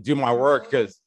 do my work because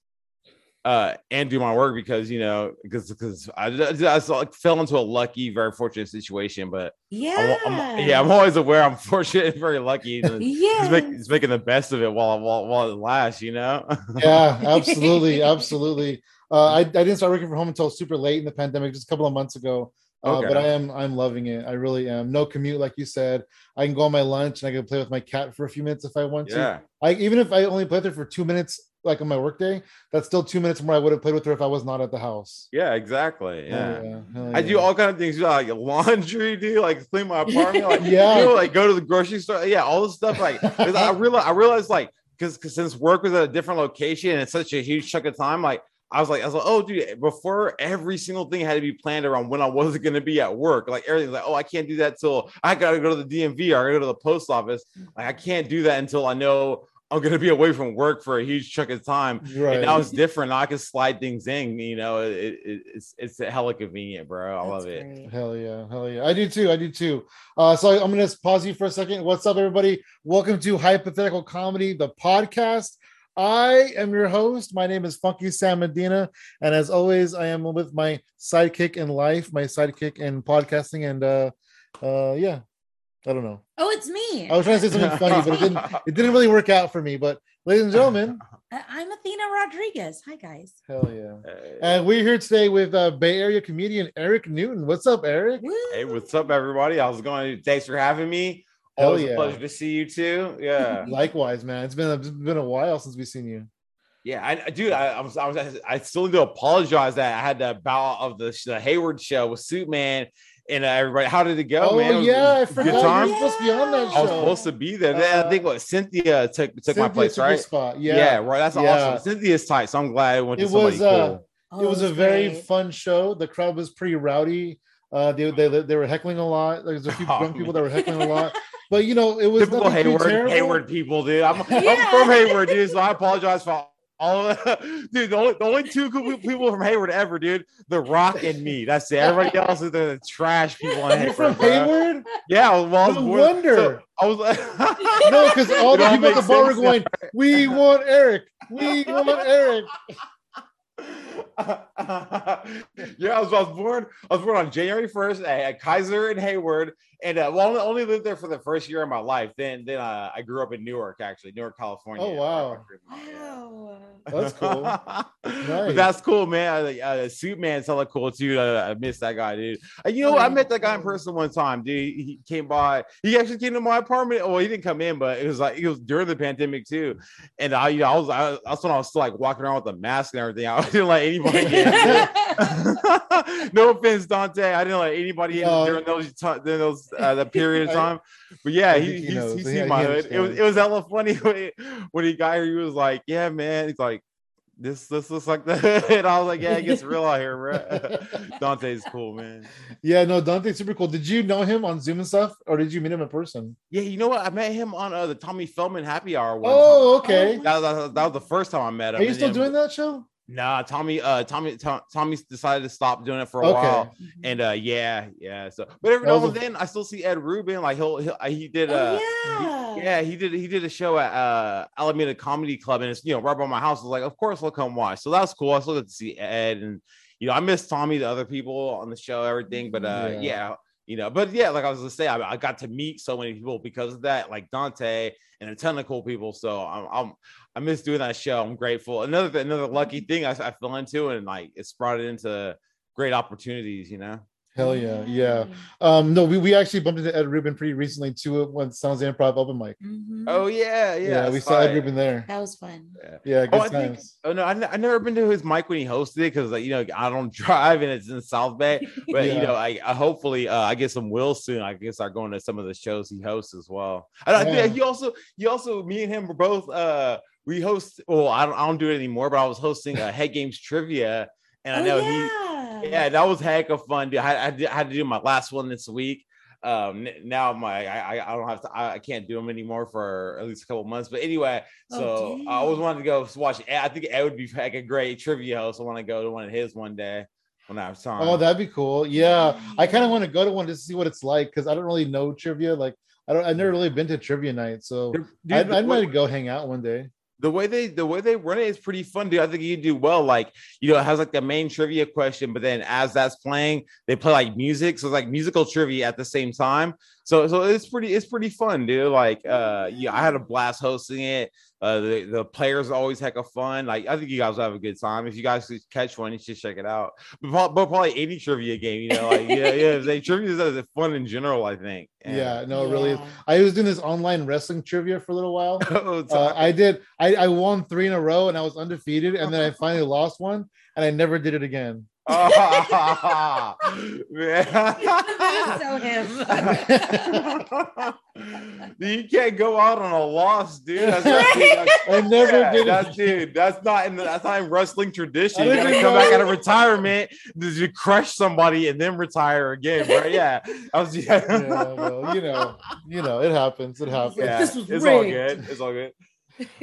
uh and do my work because you know because because I, I, I like fell into a lucky very fortunate situation but Yeah. I'm, I'm- yeah I'm always aware I'm fortunate and very lucky and yeah. he's, make, he's making the best of it while while while it lasts you know yeah, absolutely, absolutely. Uh, I, I didn't start working from home until super late in the pandemic, just a couple of months ago. Uh, Okay. But I am I'm loving it. I really am. No commute, like you said. I can go on my lunch and I can play with my cat for a few minutes if I want to. yeah I even if I only play with her for two minutes, like on my workday, that's still two minutes more I would have played with her if I was not at the house. yeah exactly yeah. Hell hell I do all kind of things, like laundry, do like clean my apartment, like Yeah. you know, like go to the grocery store, yeah, all this stuff. Like I realize, I realized, like, because since work was at a different location and it's such a huge chunk of time, like I was like, I was like, oh, dude, before every single thing had to be planned around when I wasn't going to be at work. Like everything's like, oh, I can't do that till I got to go to the DMV or I got to go to the post office. Like I can't do that until I know I'm going to be away from work for a huge chunk of time. Right. And now it's different. Now I can slide things in. You know, it, it, it's it's hella convenient, bro. I love it. great. Hell yeah, hell yeah. I do too. I do too. Uh, so I'm gonna pause you for a second. What's up, everybody? Welcome to Hypothetical Comedy, the podcast. I am your host. My name is Funky Sam Medina, and as always, I am with my sidekick in life, my sidekick in podcasting, and uh, uh, yeah, I don't know. Oh, it's me. I was trying to say something funny, but it didn't. It didn't really work out for me. But ladies and gentlemen, I- I'm Athena Rodriguez. Hi, guys. hell yeah. Hey. And we're here today with uh, Bay Area comedian Eric Newton. What's up, Eric? Woo. Hey, what's up, everybody? I was going. Thanks for having me. Hell Always yeah. a pleasure to see you too. Yeah, Likewise, man. It's been a, it's been a while since we've seen you. yeah. I, I- dude, I, I was, I was, I still need to apologize that I had the bout of the, the Hayward show with Suit Man and uh, everybody. How did it go, Oh, man? It was- yeah, I good forgot time? you were supposed to be on that show. I was supposed to be there. Then I Uh, think what Cynthia took took my place, took right? Spot. Yeah. Yeah, right. That's Yeah. awesome. Cynthia's tight, so I'm glad it went to It somebody was, uh, cool. Oh, it was a very great. fun show. The crowd was pretty rowdy. Uh, they, they they were heckling a lot. There's a few Oh, drunk people that were heckling a lot, but you know it was Typical nothing too Hayward. Hayward people, dude. I'm, I'm from Hayward, dude. So I apologize for all of dude. The only, the only two good people from Hayward ever, dude. The Rock and me. That's it. Everybody else is the trash people in Hayward. from bro. Hayward? Yeah, I was, well, I was No born- wonder. so I was like, No, because all the people at the bar were sense going, "We want Eric. We want Eric." yeah, I was, I was born. I was born on January first at, at Kaiser and Hayward, and uh, well, only, only lived there for the first year of my life. Then, then uh, I grew up in Newark, actually, Newark, California. Oh, wow. Wow. That's cool. But Nice. that's cool, man. Uh, uh, Suit Man's hella cool too. Uh, I miss that guy, dude. Uh, you know. I met that guy in person one time, dude. He came by. He actually came to my apartment. Well, he didn't come in, but it was like it was during the pandemic too. And I, you know, I was, I, that's when I was still like walking around with a mask and everything. I didn't let anybody in. no offense, Dante. I didn't let anybody in No. during those during those uh, the period of time. But yeah, he he he's, knows. he's He- seen he my hood. It was it was hella funny when he, when he got here. He was like, "Yeah, man." He's like, "This this looks like the hood." And I was like, "Yeah, it gets real out here, bro." Dante's cool, man. Yeah, no, Dante's super cool. Did you know him on Zoom and stuff, or did you meet him in person? Yeah, you know what? I met him on uh, the Tommy Feldman Happy Hour. One Oh, okay. That, that, that was the first time I met him. Are you still then- doing that show? Nah, Tommy. Uh, Tommy. Tom, Tommy decided to stop doing it for a Okay. while. And uh, yeah, yeah. So, but every That now and then I still see Ed Rubin. Like he'll, he'll uh, he did. Uh, oh, yeah. Yeah, he did. He did a show at uh, Alameda Comedy Club, and it's you know right by my house. I was like, of course, I'll come watch. So that was cool. I still got to see Ed, and you know, I miss Tommy, the other people on the show, everything. But uh, Yeah. yeah. you know, but yeah, like I was gonna say, I, I got to meet so many people because of that, like Dante and a ton of cool people. So I'm, I'm I miss doing that show. I'm grateful. Another another lucky thing I, I fell into, and like it's brought it into great opportunities. You know. Hell yeah, yeah. Um, no, we, we actually bumped into Ed Rubin pretty recently too when Sounds Improv open mic. Mhm. Oh yeah, yeah. Yeah, we that's saw Ed. Rubin there. that was fun. Yeah, good Oh, I think, oh no, I, I never been to his mic when he hosted it because like you know I don't drive and it's in South Bay. But Yeah. you know, I, I hopefully uh, I get some will soon. I guess start going to some of the shows he hosts as well. I, I Yeah. think he also he also me and him were both uh we host. Well, I don't I don't do it anymore, but I was hosting a Head Games trivia, and I Oh, know he yeah. yeah that was heck of fun. Dude. I, I, did- I had to do my last one this week. Um, n- now my I I- I don't have to I, I can't do them anymore for at least a couple months. But anyway, Oh, so I always wanted to go watch. I think Ed would be like a great trivia host. I want to go to one of his one day when I have time. Oh, that'd be cool. Yeah, I kind of want to go to one just to see what it's like because I don't really know trivia. Like, I don't. I've never really been to trivia night, so Dude, I, the- I might go hang out one day. The way they the way they run it is pretty fun, dude. I think you do well. Like, you know, it has like the main trivia question, but then as that's playing, they play like music. So it's like musical trivia at the same time. So so it's pretty it's pretty fun, dude. Like uh yeah, I had a blast hosting it. Uh the, the players always heck of fun. Like I think you guys will have a good time. If you guys could catch one, you should check it out. But, prob- but probably any trivia game, you know, like yeah, yeah, they trivia is fun in general, I think. And- Yeah, no, it really is. Yeah. I was doing this online wrestling trivia for a little while. Oh, Uh, I did. I, I won three in a row, and I was undefeated. And then I finally lost one, and I never did it again. That is so man. you can't go out on a loss, dude. That's, that's, that's, I never yeah, did it. that's dude. That's not in the, that's not in wrestling tradition. You gotta come back know. out of retirement, did you crush somebody and then retire again, bro? Yeah, I was yeah. yeah, well, you know, you know, it happens. It happens. Yeah, This was it's all good. It's all good.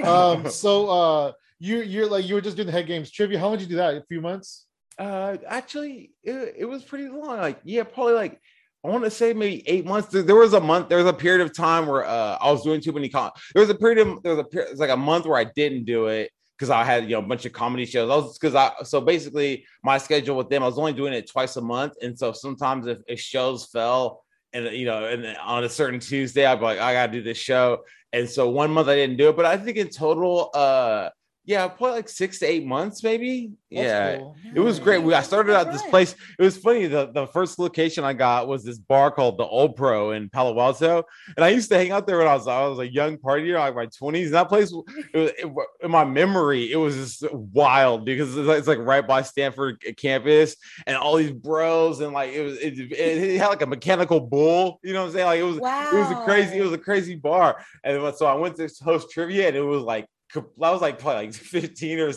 Um, so uh you you're like you were just doing the head games trivia. How long did you do that? A few months? Uh, actually, it, it was pretty long. Like, yeah, probably like I want to say maybe eight months. There, was a month. There was a period of time where uh, I was doing too many. Com- there was a period of there was a period, was like a month where I didn't do it because I had you know a bunch of comedy shows. I was because I so basically my schedule with them, I was only doing it twice a month, and so sometimes if, if shows fell and you know and on a certain Tuesday, I'd be like I gotta do this show, and so one month I didn't do it, but I think in total, uh, yeah, probably like six to eight months, maybe. That's yeah. cool. It was great. We I started out this place. It was funny. The, the first location I got was this bar called the Old Pro in Palo Alto, and I used to hang out there when I was I was a young partier, like my twenties. And that place, it was it, in my memory, it was just wild because it's like, it's like right by Stanford campus, and all these bros, and like it was it, it, it had like a mechanical bull. You know what I'm saying? Like it was Wow. it was a crazy it was a crazy bar, and so I went to host trivia, and it was like. That was like probably like 15 or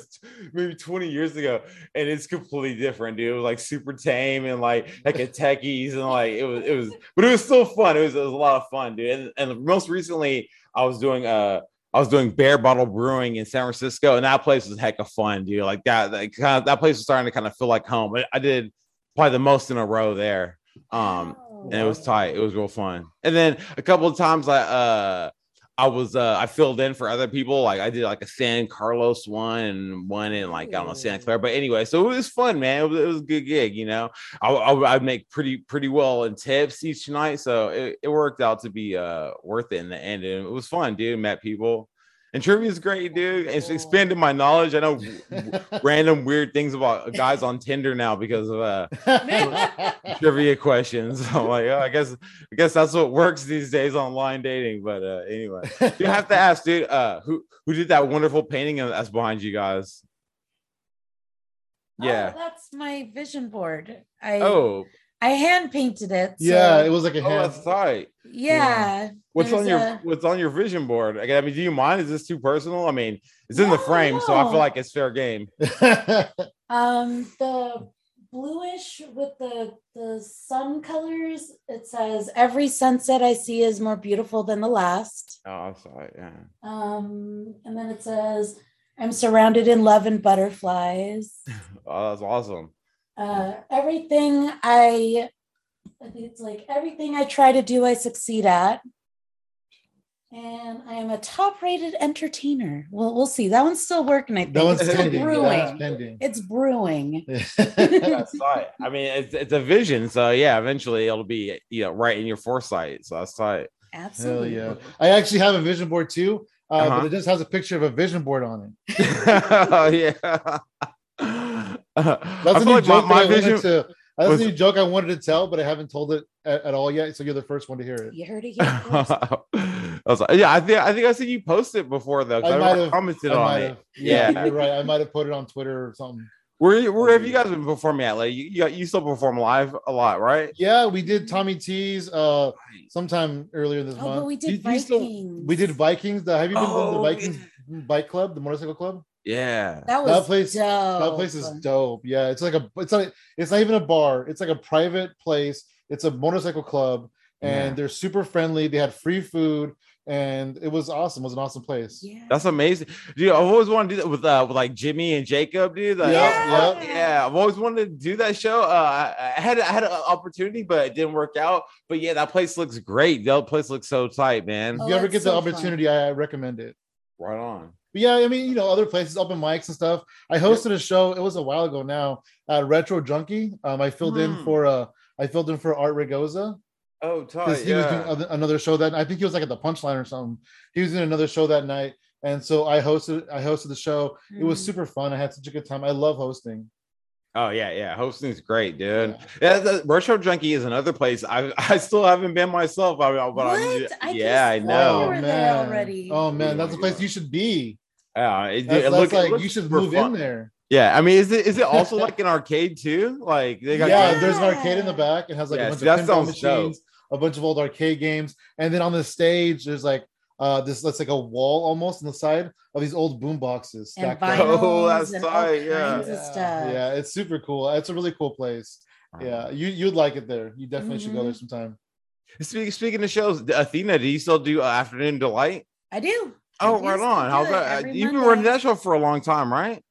maybe 20 years ago and it's completely different, dude. It was like super tame and like like a techies and like it was it was, but it was still fun. It was, it was a lot of fun, dude. And, and most recently, I was doing uh I was doing Barebottle Brewing in San Francisco, and that place was heck of fun, dude. Like that, that kind of that place was starting to kind of feel like home. I, I did probably the most in a row there. Um, and it was tight. It was real fun. And then a couple of times I uh I was uh I filled in for other people. Like I did like a San Carlos one and one in like I don't know Santa Clara. But anyway, so it was fun, man. It was, it was a good gig, you know. I I I'd make pretty pretty well in tips each night, so it, it worked out to be uh worth it in the end. And it was fun, dude. Met people. And trivia is great, dude. It's expanded my knowledge. I know random weird things about guys on Tinder now because of uh trivia questions. I'm like, oh, I guess, I guess that's what works these days online dating. But uh, anyway, you have to ask, dude, uh, who who did that wonderful painting that's behind you guys? Oh, Yeah. that's my vision board. I Oh, I hand painted it. yeah, it was like a oh, hand. that's tight. yeah. What's on your a- What's on your vision board? I mean, do you mind? Is this too personal? I mean, it's in the No, frame, so I feel like it's fair game. Um, the bluish with the the sun colors. It says every sunset I see is more beautiful than the last. Oh, I'm sorry. Yeah. Um, and then it says I'm surrounded in love and butterflies. Oh, that's awesome. Uh, everything I, I think it's like everything I try to do, I succeed at. And I am a top-rated entertainer. Well, we'll see. That one's still working. I think that one's it's still pending. That's brewing. pending. It's brewing. That's tight. I mean, it's it's a vision, so yeah. Eventually, it'll be you know right in your foresight. So that's tight. Hell Absolutely. yeah. I actually have a vision board too, uh, Uh-huh. but it just has a picture of a vision board on it. oh yeah. That's I a feel new like joke my, my I vision. wanted to. That's was- a new joke I wanted to tell, but I haven't told it at, at all yet. So you're the first one to hear it. You heard it here first. I was like, yeah, I think I think I seen you post it before though. I I, might have- commented I on it. yeah, Yeah. right. I might have put it on Twitter or something. Where where have you guys been performing at? Like you you, you still perform live a lot, right? Yeah, we did Tommy T's uh sometime earlier this Oh, but month. we did You- you still- Vikings. we did Vikings. The, have you been to the Oh, Vikings bike club, the motorcycle club? Yeah. That was that place- dope. That place is dope. Yeah, it's like a it's not it's not even a bar. It's like a private place. It's a motorcycle club, and Yeah. they're super friendly. They had free food, and it was awesome. It was an awesome place. Yeah. That's amazing, dude. I've always wanted to do that with uh with like Jimmy and Jacob, dude. Like, Yeah, uh, yeah. yeah. I've always wanted to do that show. Uh, I, I had I had an opportunity, but it didn't work out. But yeah, that place looks great. That place looks so tight, man. Oh, if you ever get the so fun. opportunity, I, I recommend it. Right on. But yeah, I mean, you know, other places, open mics and stuff. I hosted a show. It was a while ago now at Retro Junkie. Um, I filled in Hmm. for uh, I filled in for Art Rigoza Oh, because tight. he was doing another show that I think he was like at the Punchline or something. He was in another show that night, and so I hosted. I hosted the show. It was Mm. super fun. I had such a good time. I love hosting. Oh yeah, yeah. Hosting's great, dude. Yeah, the retro junkie is another place. I I still haven't been myself. I, but What? I'm, yeah, I just know. saw you were there already. Oh man, that's Oh the place you should be. Yeah, it, That's, it that's look- it like looks you should move fun. in there. Yeah, I mean, is it is it also like an arcade too? Like they got yeah, games- there's an arcade in the back. It has like Yeah, a bunch see, of that pinball sounds dope. machines, a bunch of old arcade games, and then on the stage there's like uh this that's like a wall almost on the side of these old boom boxes and stacked up. vinyls Oh, that's and all tight, yeah. kinds of stuff. Yeah, it's super cool. It's a really cool place. Yeah, you you'd like it there. You definitely should Mm-hmm. go there sometime. Speaking speaking of shows, Athena, do you still do uh, Afternoon Delight? I do. I Oh, right on. How's that? Uh, You've been Monday. running that show for a long time, right?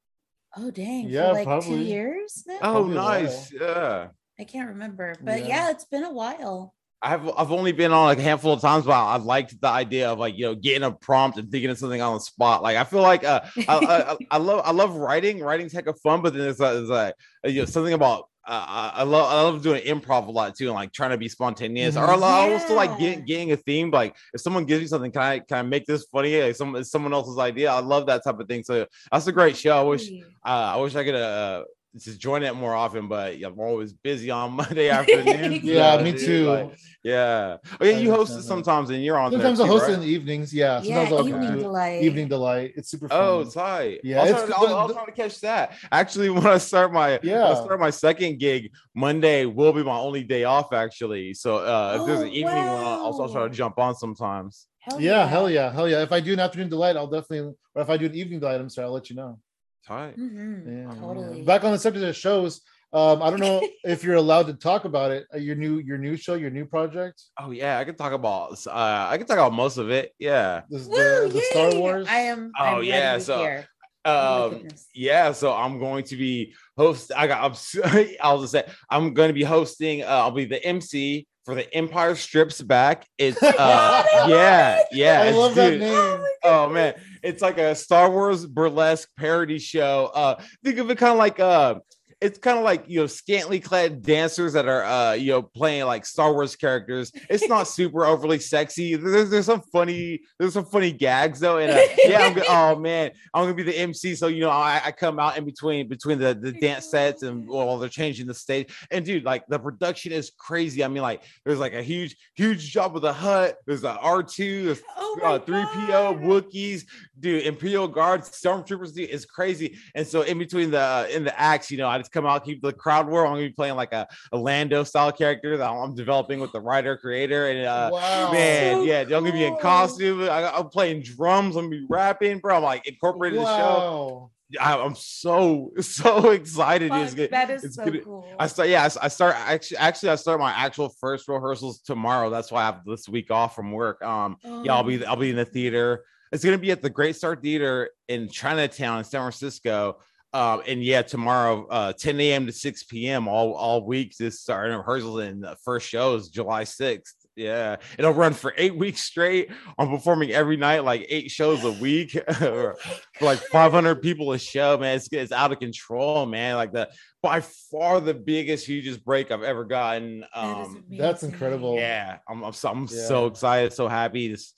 Oh dang! Yeah, for like two probably. years now. Oh, Probably a nice. Yeah. I can't remember, but Yeah. yeah. it's been a while. I've I've only been on like a handful of times, but I liked the idea of like you know getting a prompt and thinking of something on the spot. Like I feel like uh, I, I, I love I love writing. Writing's heck of fun, but then there's, uh, there's like uh, you know something about uh, I love I love doing improv a lot too, and like trying to be spontaneous. Or I. I also like Yeah. getting a theme. Like if someone gives me something, can I can I make this funny? Like some it's someone else's idea. I love that type of thing. So that's a great show. I wish uh, I wish I could uh just join it more often, but I'm always busy on Monday afternoon. Yeah, so, me dude, too. like, yeah. Oh yeah, you host it sometimes and you're on Sometimes I too, host it right? in the evenings. Yeah, yeah, sometimes I'll evening do delight. Evening delight. It's super fun. Oh, tight. Yeah, I'll it's try, the- I'll, I'll try to catch that. Actually, when I start my Yeah. I start my second gig, Monday will be my only day off. Actually, so uh, if there's Oh, an evening one, I'll also try to jump on sometimes. Hell yeah, hell yeah, hell yeah. If I do an afternoon delight, I'll definitely. Or if I do an evening delight, I'm sorry, I'll let you know. Tight. Mhm, Yeah, Totally. Back on the subject of shows. Um, I don't know if you're allowed to talk about it. Uh, Your new, your new show, your new project. Oh yeah, I can talk about. Uh, I can talk about most of it. Yeah. This Woo, the, the Star! Wars. I am. Oh, I'm yeah, so, hear. Oh my Um, goodness. yeah, so I'm going to be host. I got. I'm, s- I'll just say I'm going to be hosting. Uh, I'll be the MC for the Empire Strips Back. It's uh, Oh, yeah, yeah. I it's- love that dude, name. Oh man, it's like a Star Wars burlesque parody show. Uh, think of it kind of like uh, it's kind of like you know scantily clad dancers that are uh you know playing like Star Wars characters. It's not super overly sexy. There's there's some funny there's some funny gags though, and uh, yeah, I'm go- oh man, I'm gonna be the MC. So you know I, I come out in between between the the dance sets and while they're changing the stage. And dude, like the production is crazy. I mean, like there's like a huge huge Jabba the Hutt. There's a R2. There's Oh uh, 3PO, God. Wookiees, dude, Imperial Guards, Stormtroopers, dude, it's crazy. And so in between the uh, in the acts, you know, I just come out, keep the crowd warm. I'm gonna be playing like a, a Lando style character that I'm developing with the writer creator. And uh wow, man, So yeah, I'm gonna be in costume. I, I'm playing drums, I'm gonna be rapping, bro. I'm like incorporated the show. I, I'm so so excited. It's Fuck, good. that is it's so gonna- cool. I start, yeah, I start actually, actually, I start my actual first rehearsals tomorrow. That's why I have this week off from work. Um, yeah, I'll be, Oh. I'll be in the theater. It's gonna be at the Great Star Theater in Chinatown in San Francisco. Um, and yeah, tomorrow, uh, 10 a.m. to 6 p.m. all all week. This starting rehearsals and the first show is July 6th. Yeah, it'll run for eight weeks straight. I'm performing every night, like eight shows a week, for like 500 people a show. Man, it's, it's out of control, man. Like the by far the biggest, hugest break I've ever gotten. That is Um, that's incredible. yeah, I'm I'm so, I'm Yeah. so excited, so happy. Just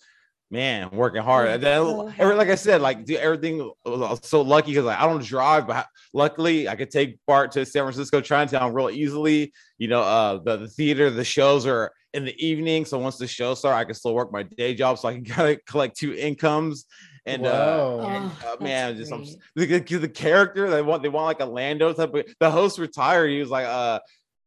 man, working hard. I'm then, so like I said, like do everything. I was so lucky because like, I don't drive, but luckily I could take Bart to San Francisco Chinatown real easily. You know, uh, the, the theater, the shows are in the evening, so once the show start, I can still work my day job, so I can kind of collect two incomes. And uh, Wow. and, Oh, uh, man, just I'm, the, the, the character they want they want like a Lando type of the host retired. He was like, uh,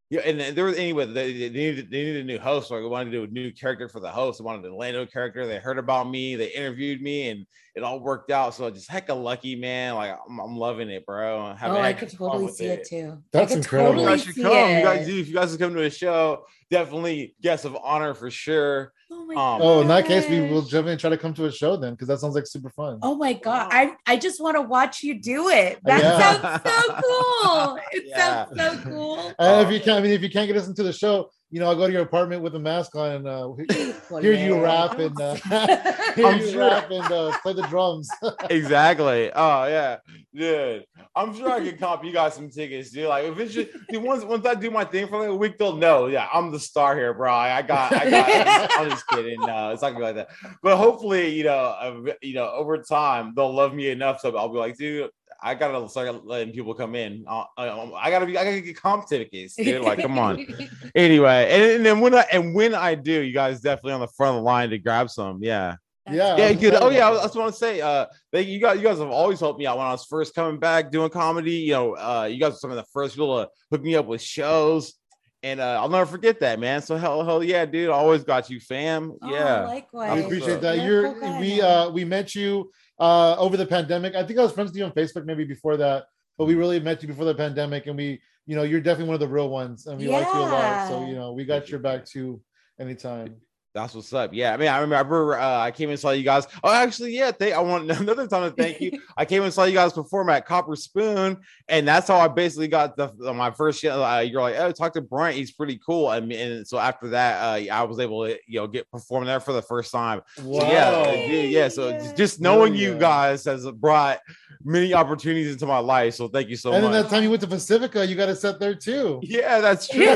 yeah, and then there was anyway, they, they needed they needed a new host, so they wanted to do a new character for the host. They wanted a Lando character. They heard about me, they interviewed me, and it all worked out. So just hecka lucky, man. Like I'm, I'm loving it, bro. I'm having Oh, I could totally see it, too. That's I could incredible. You guys should see come. You guys, If you guys come to a show, definitely guests of honor for sure. Oh my Um, Oh, in that case, we gosh. will definitely try to come to a show then, because that sounds like super fun. Oh my god! I I just want to watch you do it. That Yeah. sounds so cool. It Yeah. sounds so cool. And if you can't, I mean, if you can't get us into the show, you know, I go to your apartment with a mask on and uh, hear you rap and uh, hear I'm you sure. rap and uh, play the drums. exactly. Oh yeah, dude. I'm sure I can cop you guys some tickets, dude. Like if it's just dude, once once I do my thing for like a week, they'll know. Yeah, I'm the star here, bro. I got, I got. I'm, just, I'm just kidding. No, it's not gonna be like that. But hopefully, you know, uh, you know, over time they'll love me enough so I'll be like, dude. I gotta start letting people come in. Uh, I, I gotta be. I gotta get comp tickets, dude. Like, come on. Anyway, and, and then when I and when I do, you guys definitely on the front of the line to grab some. Yeah. Yeah. Yeah, I'm good. Oh yeah, I about was- I want to say, uh, they, you guys, you guys have always helped me out when I was first coming back doing comedy. You know, uh, you guys were some of the first people to hook me up with shows, and uh, I'll never forget that, man. So hell, hell yeah, dude, I always got you, fam. Oh, Yeah, likewise. We Awesome. appreciate that. You're You're cool we uh we met you uh over the pandemic. I think I was friends with you on Facebook maybe before that, but we really met you before the pandemic, and we, you know, you're definitely one of the real ones, and we like you a lot. So you know, we got your back too anytime. That's what's up. Yeah, I mean, I remember uh, I came and saw you guys. Oh, actually, yeah, they, I want another time to thank you. I came and saw you guys perform at Copper Spoon, and that's how I basically got the my first. Uh, you're like, oh, talk to Brent, he's pretty cool. And, and so after that, uh, I was able to you know get perform there for the first time. Wow. So yeah, yeah, yeah. So Yeah. just- just knowing Hell you guys has brought many opportunities into my life. So thank you so much. and then that time you went to Pacifica, you got a set there too. yeah, that's true. Yeah,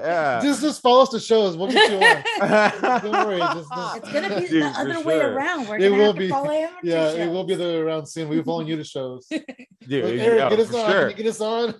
yeah. Just just follow us to shows. We'll get you on. Don't worry, just- just- It's gonna be Dude, the for other way sure. around. We're It gonna will have be- to follow amateur Yeah, it will be the other way around soon. We'll be following you to shows. dude. Like, yeah, Eric, get us on. sure. Get us on?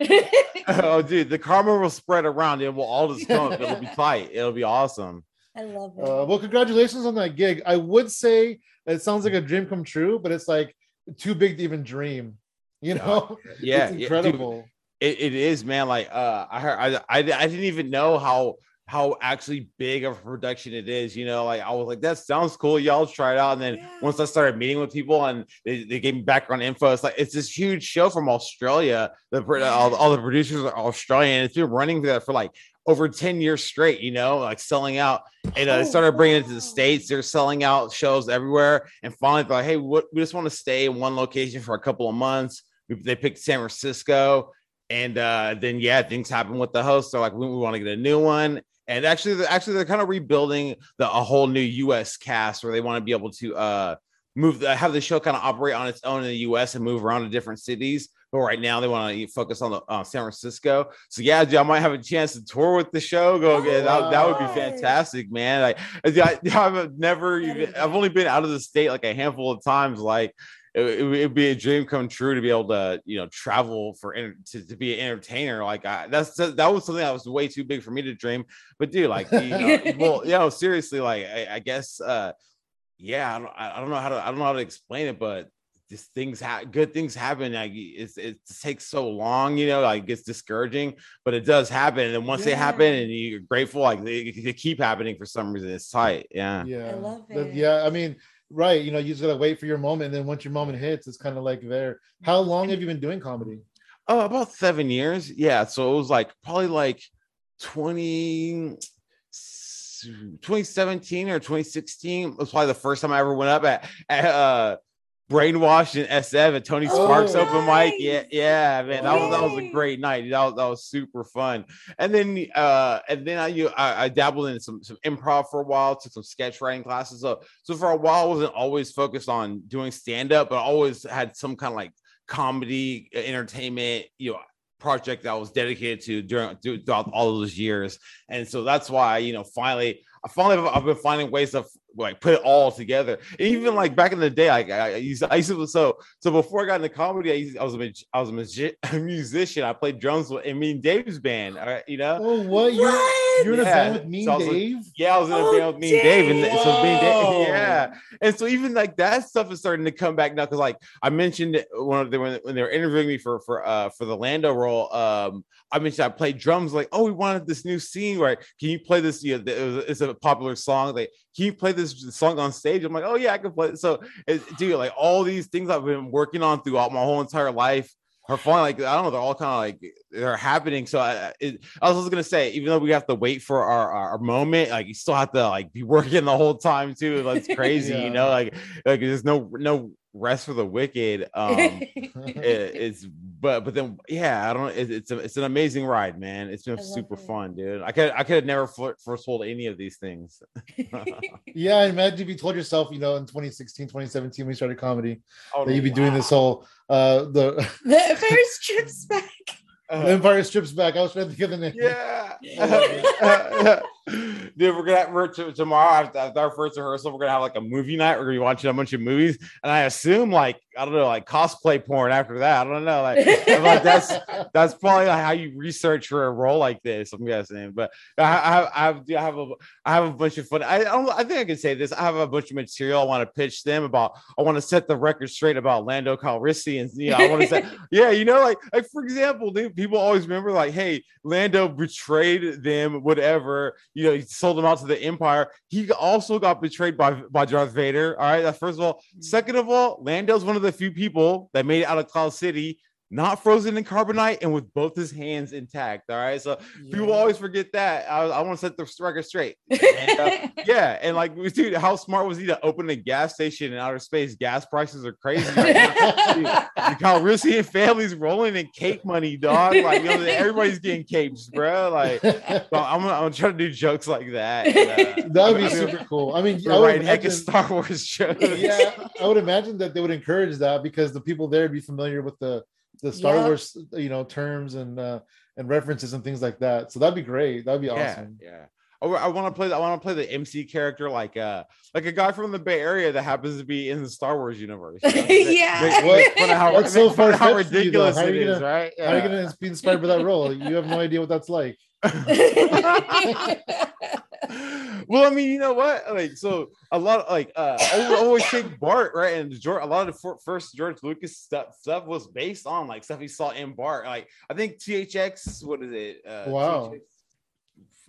oh, dude, the karma will spread around. It will all just come. It'll be tight. It'll be awesome. I love it. Uh, well, congratulations on that gig. I would say it sounds like a dream come true, but it's like too big to even dream. You know, Yeah, it's yeah, dude, incredible. it, it is, man. Like, uh, I heard, I, I, I didn't even know how how actually big of a production it is. You know, like I was like, that sounds cool. Y'all try it out. And then Yeah. once I started meeting with people and they, they gave me background info, it's like it's this huge show from Australia. The all, all the producers are Australian. It's been running there for like over 10 years straight, you know, like selling out. And uh, Oh, started bringing it to the States. They're selling out shows everywhere. And finally, they're like, hey, what, we just want to stay in one location for a couple of months. We, they picked San Francisco. And uh, then, yeah, things happen with the host. They're like, we, we want to get a new one. And actually, they're, actually, they're kind of rebuilding the, a whole new US cast where they want to be able to uh, move, the, have the show kind of operate on its own in the US and move around to different cities. But right now, they want to focus on the uh, San Francisco. So yeah, dude, I might have a chance to tour with the show. Go again. That, that would be fantastic, man. Like I, I've never even. I've only been out of the state like a handful of times. Like it, it would be a dream come true to be able to you know travel for enter- to, to be an entertainer. Like I, that's that was something that was way too big for me to dream. But dude, like you know, well, you know, seriously, like I, I guess. uh yeah, I don't, I I don't know how to I don't know how to explain it, but just things ha- good things happen. Like it's, it takes so long, you know, like it's discouraging, but it does happen. And then once they happen and you're grateful, like they, they keep happening for some reason. It's tight. Yeah. Yeah, love it. yeah. I mean, right. You know, you just gotta wait for your moment, and then once your moment hits, it's kind of like there. How long have you been doing comedy? Oh, about seven years. Yeah. So it was like probably like 20, 2017 or 2016 was probably the first time I ever went up at, at uh brainwashed in SF at Tony Oh, Sparks open mic. Yeah, yeah, man. That was that was a great night. That was, that was super fun. And then uh and then I you I, I dabbled in some some improv for a while, took some sketch writing classes. So so for a while I wasn't always focused on doing stand-up, but I always had some kind of like comedy uh, entertainment, you know, project that I was dedicated to during throughout all of those years. And so that's why, you know, finally, I finally I've been finding ways to like put it all together. Even like back in the day, like I, I used, I used to so so before I got into comedy, I, used, I was a I was a, magi- a musician. I played drums with in me and Dave's band. all right, you know. Oh, what? You're, you're in a band with me, So I was like- Dave. Yeah, I was in a Oh, band with me and Dave, and th- so me and Dave, yeah, and so even like that stuff is starting to come back now because like I mentioned it when they when, when they were interviewing me for for uh for the Lando role, um, I mentioned I played drums. Like, oh, we wanted this new scene, right? Can you play this? You know, it was- it's a popular song. Like, can you play this song on stage? I'm like, oh yeah, I can play. it. So, it, dude, like all these things I've been working on throughout my whole entire life are fun. Like I don't know, they're all kind of like they're happening. So I, it, I was just gonna say, even though we have to wait for our, our, our moment, like you still have to like be working the whole time too. That's crazy, Yeah. you know. Like like there's no no rest for the wicked. Um, it, it's but but then yeah, I don't. It, it's a, it's an amazing ride, man. It's been super it. fun, dude. I could I could have never for- foretold any of these things. Yeah, imagine if you told yourself, you know, in 2016, 2017, when you started comedy, oh, that you'd be doing this whole uh the the first trips back. The Empire Strips Back. I was trying to think of the name. Yeah. Dude, we're gonna we're t- tomorrow after, after our first rehearsal, we're gonna have like a movie night. We're gonna be watching a bunch of movies, and I assume like I don't know, like cosplay porn after that. I don't know, like, like that's that's probably like how you research for a role like this. I'm guessing, but I, I, I have I have a I have a bunch of fun. I, I don't I think I can say this. I have a bunch of material I want to pitch them about. I want to set the record straight about Lando Calrissian. You know, I want to say, yeah, you know, like like for example, dude, people always remember like, hey, Lando betrayed them, whatever. You know, he sold them out to the Empire. He also got betrayed by by Darth Vader. All right, that's first of all. Mm-hmm. Second of all, Lando's one of the few people that made it out of Cloud City. Not frozen in carbonite and with both his hands intact. All right. So people always forget that. I, I want to set the record straight. And, uh, yeah, and like, dude, how smart was he to open a gas station in outer space? Gas prices are crazy. Right now. The Calrissian family's rolling in cake money, dog. Like, you know, everybody's getting capes, bro. Like, so I'm, gonna- I'm gonna try to do jokes like that. and, uh, that would be I'm gonna- super cool. I mean, I We're would writing heck of Star Wars shows. yeah, I would imagine that they would encourage that because the people there would be familiar with the the Star Yep. Wars, you know, terms and uh and references and things like that. So that'd be great. That'd be yeah, awesome. yeah. Oh, I want to play. I want to play the MC character, like uh, like a guy from the Bay Area that happens to be in the Star Wars universe. you know? Yeah. Make- What- make fun of how, What's so make fun of how far-fetched to you, though? ridiculous How it gonna- right? How are you gonna be inspired by that role? You have no idea what that's like. well, I mean, you know what? Like, so a lot of like uh I always take Bart, right? And George, a lot of the first George Lucas stuff stuff was based on like stuff he saw in Bart. Like, I think THX, what is it? Uh, Wow. THX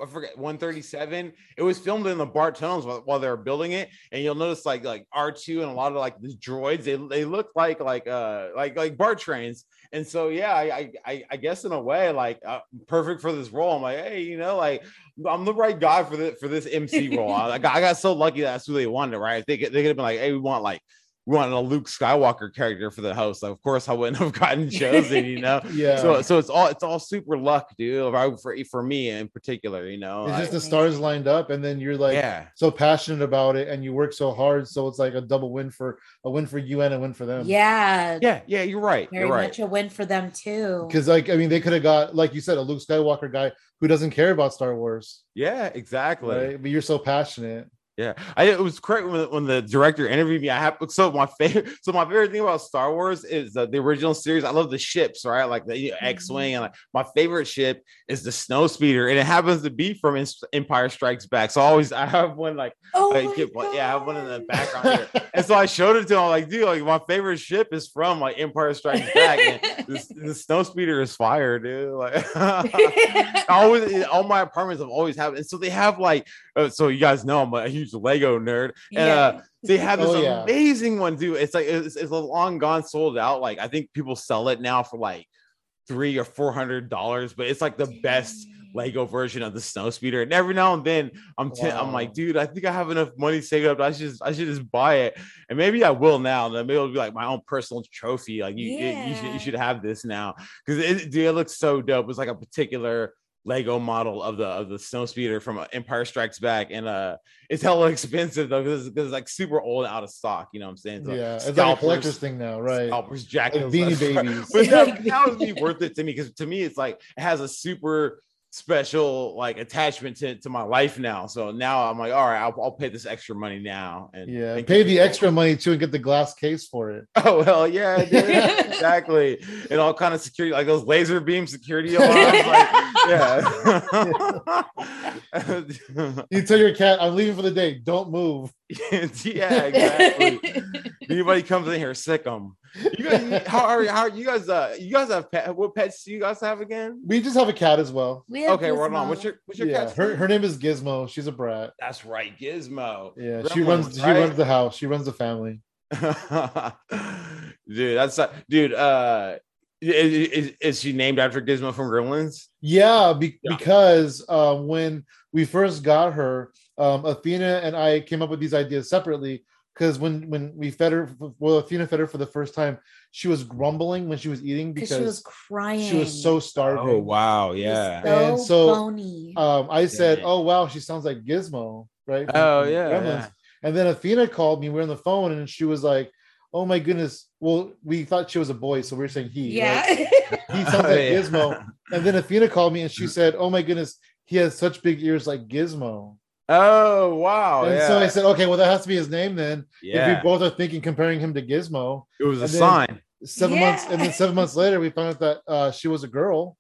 I forget 137. It was filmed in the Bart tunnels while, while they were building it, and you'll notice like like R2 and a lot of like the droids, they, they look like like uh like like Bart trains. And so yeah, I I- I, guess in a way like uh, perfect for this role. I'm like, hey, you know, like I'm the right guy for this for this MC role. I, I got, I got so lucky that that's who they wanted, right? They they could have been like, hey, we want like we want a Luke Skywalker character for the host. Like, of course, I wouldn't have gotten chosen, you know. Yeah. So so it's all it's all super luck, dude. right, For for me in particular, you know. it's I- just the stars lined up, and then you're like yeah. so passionate about it, and you work so hard, so it's like a double win for a win for you and a win for them. yeah, Yeah, yeah, you're right. very You're right. much a win for them too. Because like I mean, they could have got like you said, a Luke Skywalker guy who doesn't care about Star Wars, Yeah, exactly. right? But you're so passionate. Yeah, I it was correct when, when the director interviewed me. I have so my favorite so my favorite thing about Star Wars is uh, the original series. I love the ships, right? Like the X Wing, and like my favorite ship is the Snowspeeder, and it happens to be from Ins- Empire Strikes Back. So I always I have one like Oh, I get one- yeah, I have one in the background here. And so I showed it to him. I'm like, dude, like my favorite ship is from like Empire Strikes Back. And this, the Snowspeeder is fire, dude. Like I always all my apartments have always had, and so they have like, uh, so you guys know I'm a huge Lego nerd, and uh, they have this Oh, yeah. amazing one, dude. It's like it's, it's a long gone sold out. Like I think people sell it now for like three or four hundred dollars, but it's like the best Lego version of the snow speeder. And every now and then I'm t- I'm like, dude, I think I have enough money saved up. I should just, I should just buy it. And maybe I will now. Then maybe it'll be like my own personal trophy. Like you, you- you, should you should have this now. Because it, dude, it looks so dope. It's like a particular Lego model of the of the snow speeder from uh, Empire Strikes Back. And uh it's hella expensive though, because it's, 'cause it's like super old out of stock. You know what I'm saying? So yeah, it's like a scalpers- collector's thing now, right? Scalpers, jackets, Like Beanie. Babies. But that, Like that would be worth it to me because to me it's like it has a super special like attachment to, to my life now. So now I'm like, all right, I'll, I'll pay this extra money now. And Yeah, pay the extra money too and get the glass case for it. Oh well, yeah, exactly. And all kind of security, like those laser beam security alarms. like, yeah. You tell your cat, "I'm leaving for the day. Don't move." yeah, exactly. Anybody comes in here, sick them. You guys, how are how are you guys? Uh, you guys have pet? What pets do you guys have again? We just have a cat as well. We have Okay, hold on. What's your what's your Yeah, cat's her, name? her name is Gizmo. She's a brat. That's right, Gizmo. Yeah, she Gremlins, runs. She runs the house. She runs the family. dude, that's uh, dude. Uh, is, is, is she named after Gizmo from Gremlins? Yeah, be- Yeah. because um, when we first got her, um, Athena and I came up with these ideas separately. because when when we fed her, well, Athena fed her for the first time, she was grumbling when she was eating Because because she was crying. she was so starving. Oh wow, yeah. So, And so, bony. Um, I said, Dang. "Oh wow, she sounds like Gizmo, right?" from- Oh from yeah, Gremlins. yeah. And then Athena called me. We were on the phone, and she was like, "Oh my goodness." Well, we thought she was a boy, so we were saying he. yeah. right? He sounds like Yeah. Gizmo. And then Athena called me, and she said, "Oh my goodness, he has such big ears like Gizmo." Oh wow, and yeah. so I said, "Okay, well that has to be his name then." yeah. If we both are thinking comparing him to Gizmo, it was a sign. seven months, and then seven months later, we found out that uh, she was a girl.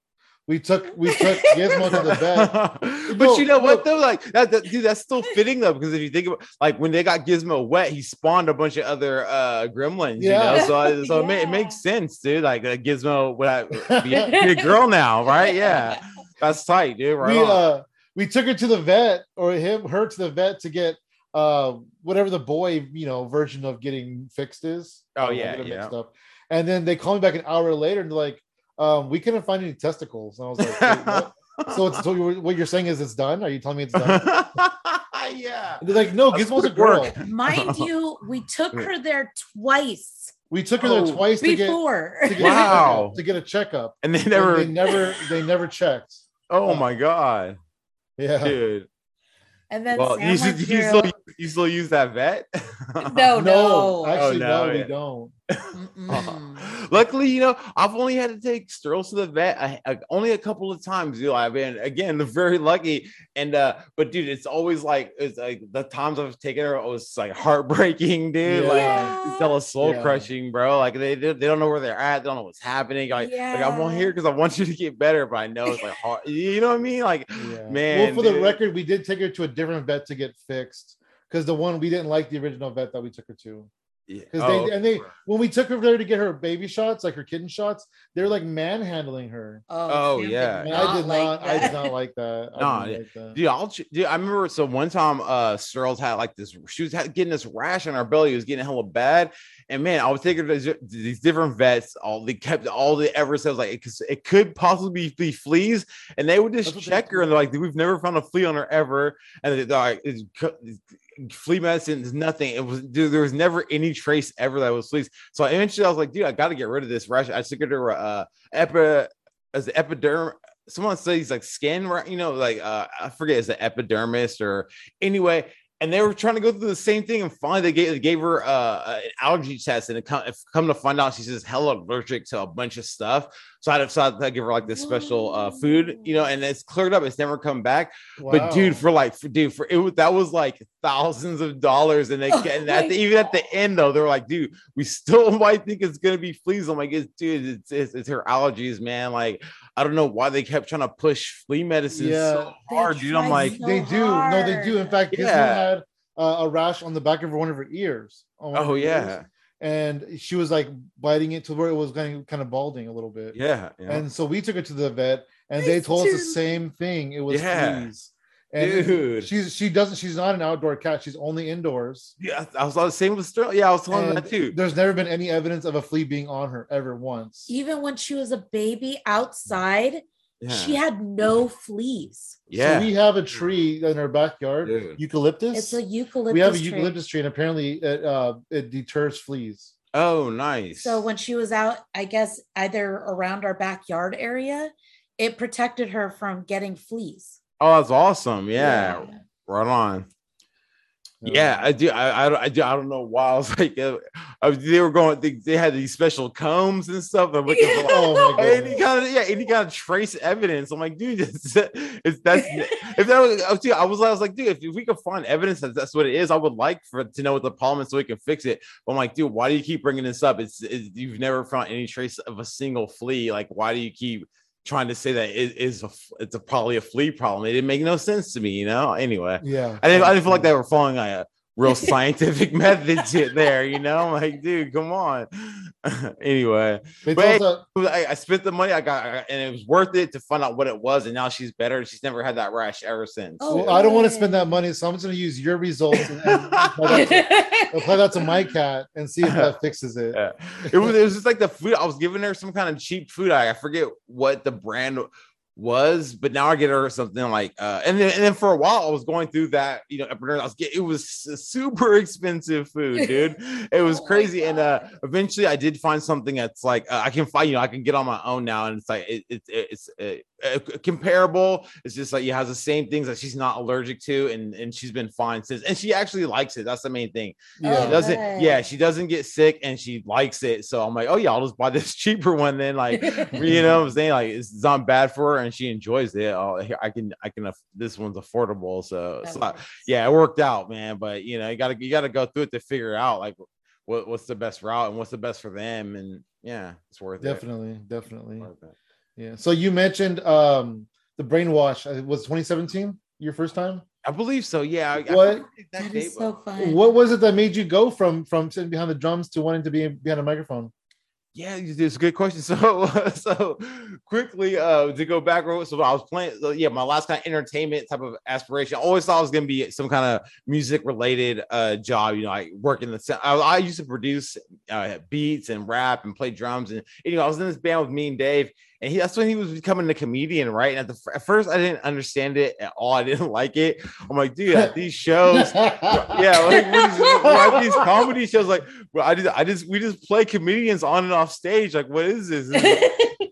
We took we took Gizmo to the vet. but No, you know what though, like that, that- dude, that's still fitting though, because if you think about like when they got Gizmo wet, he spawned a bunch of other uh gremlins. Yeah. You know, so so it, ma- it makes sense, dude. Like uh, Gizmo would be, be a girl now, right? Yeah, that's tight, dude. Right we on. uh we took her to the vet or him her to the vet to get uh whatever the boy you know version of getting fixed is. Oh, Um, yeah, yeah. mixed up. And then they called me back an hour later and they're like, um, we couldn't find any testicles. And I was like, so it's so what you're saying is it's done? Are you telling me it's done? yeah. And they're like, no, That's Gizmo's a girl. Mind you, we took her there twice We took her there Oh, twice to get, before. to get Wow. to get a checkup. And they And never. they never they never checked. oh my god, Yeah. dude. and then Well, Sam you, should, you still you still use that vet? no, No, no. Oh, actually, Oh, no, no, we yeah. don't. Luckily, you know, I've only had to take Sterls to the vet I, I- only a couple of times. You know, I've been again very lucky. And uh, but dude, it's always like it's like the times I've taken her, it was like heartbreaking, dude. Yeah. Like Yeah. it's all soul Yeah. crushing, bro. Like they, they they don't know where they're at, they don't know what's happening. Like, like I'm on Yeah. here because I want you to get better, but I know it's like hard. You know what I mean? Like, Yeah. Man, Well, for the record, we did take her to a different vet to get fixed because the one we didn't like the original vet that we took her to. Yeah. Because Oh, they and they when we took her there to get her baby shots, like her kitten shots, they're like manhandling her. Oh, Sam yeah. And I did like not, I did not like that. I Nah, like that. Dude, I'll dude, I remember so one time uh Sterls had like this she was ha- getting this rash on her belly, it was getting hella bad. And man, I was taking her to these different vets, all they kept all the ever says like it, could- it could possibly be fleas, and they would just That's check her and they're like, we've never found a flea on her ever. And they're like, it's, co- flea medicine is nothing. It was dude, there was never any trace ever that was fleas. So eventually I was like, dude, I gotta get rid of this rash. I took her to uh epi as the epiderm someone says like skin, right? You know, like uh, I forget is the epidermis or anyway. And they were trying to go through the same thing, and finally they gave, they gave her uh, an allergy test, and it come, come to find out she's just hella allergic to a bunch of stuff. So I decided to give her like this special uh, food, you know, and it's cleared up. It's never come back. But dude, for like, for, dude, for it was that was like thousands of dollars, and they Oh and at the, even at the end though, they're like, dude, we still might think it's gonna be fleas. I'm like, it's, dude, it's, it's it's her allergies, man. Like, I don't know why they kept trying to push flea medicine so hard, dude. I'm like, so they do. No, they do. In fact, Gizmo Yeah. had uh, a rash on the back of one of her ears. on oh her ears, yeah, and she was like biting it to where it was going kind of balding a little bit. yeah, yeah. And so we took her to the vet, and Nice they told us the same thing. It was Yeah. fleas. And Dude. she's she doesn't she's not an outdoor cat. She's only indoors. yeah, I was, I was same with Sterling. Yeah, I was telling And that too. There's never been any evidence of a flea being on her ever once. Even when she was a baby outside, Yeah, she had no fleas. yeah. So we have a tree in our backyard, Dude. eucalyptus. It's a eucalyptus. we have a tree. eucalyptus tree, and apparently it uh it deters fleas. oh, nice. So when she was out, I guess either around our backyard area, it protected her from getting fleas. oh, that's awesome. Yeah, right on. Yeah, I do. I, I, don't- I, do, I don't know why. I was like, uh, I was, they were going. They, they had these special combs and stuff. I'm looking for Oh my any kind of yeah, any kind of trace evidence. I'm like, dude, it's, it's that's if that was, I was, I was, I was like, dude, if, if we could find evidence that that's what it is, I would like for to know what the problem is so we can fix it. But I'm like, dude, why do you keep bringing this up? It's, it's you've never found any trace of a single flea. Like, why do you keep trying to say that it is a it's a probably a flea problem? It didn't make no sense to me, you know. Anyway, Yeah. I didn't, I didn't feel like they were following a real scientific method to it there, you know. I'm like, dude, come on. anyway. They Wait. told us I, I spent the money I got, I- and it was worth it to find out what it was. And now she's better. She's never had that rash ever since. Oh, well, I don't want to spend that money, so I'm just going to use your results and, and apply, that to, apply that to my cat and see if that fixes it. Yeah. It was it was just like the food I was giving her some kind of cheap food. I, I forget what the brand was, but now I get her something like, uh, and then and then for a while I was going through that, you know, I was getting it was super expensive food, dude. It was Oh crazy, and uh, eventually I did find something that's like uh, I can find, you know, I can get on my own now, and it's like it, it, it's uh, uh, comparable. It's just like it has the same things that she's not allergic to, and and she's been fine since, and she actually likes it. That's the main thing. She Oh, doesn't, yeah, she doesn't get sick, and she likes it. So I'm like, oh yeah, I'll just buy this cheaper one then, like you know what I'm saying? Like it's not bad for her and she enjoys it. Oh, here, I can I can this one's affordable. So, so I- yeah, it worked out, man. But you know, you gotta you gotta go through it to figure out like what, what's the best route and what's the best for them. And yeah, it's worth Definitely, it. definitely. Worth it. Yeah. So you mentioned um the brainwash. uh, Was 2017 your first time? I believe so. Yeah. I- I What? forget the exact That date, is so but- fun. What was it that made you go from from sitting behind the drums to wanting to be behind a microphone? Yeah, it's a good question. So, so quickly uh to go back, so I was playing. So yeah, my last kind of entertainment type of aspiration. I always thought it was gonna be some kind of music related uh job. You know, I work in the. I, I used to produce uh, beats and rap and play drums, and you know, I was in this band with me and Dave, and he that's when he was becoming a comedian, right? And at the at first, I didn't understand it at all. I didn't like it. I'm like, dude, at these shows, yeah, like what is, what are these comedy shows like well, I just I just we just play comedians on and off stage. Like, what is this?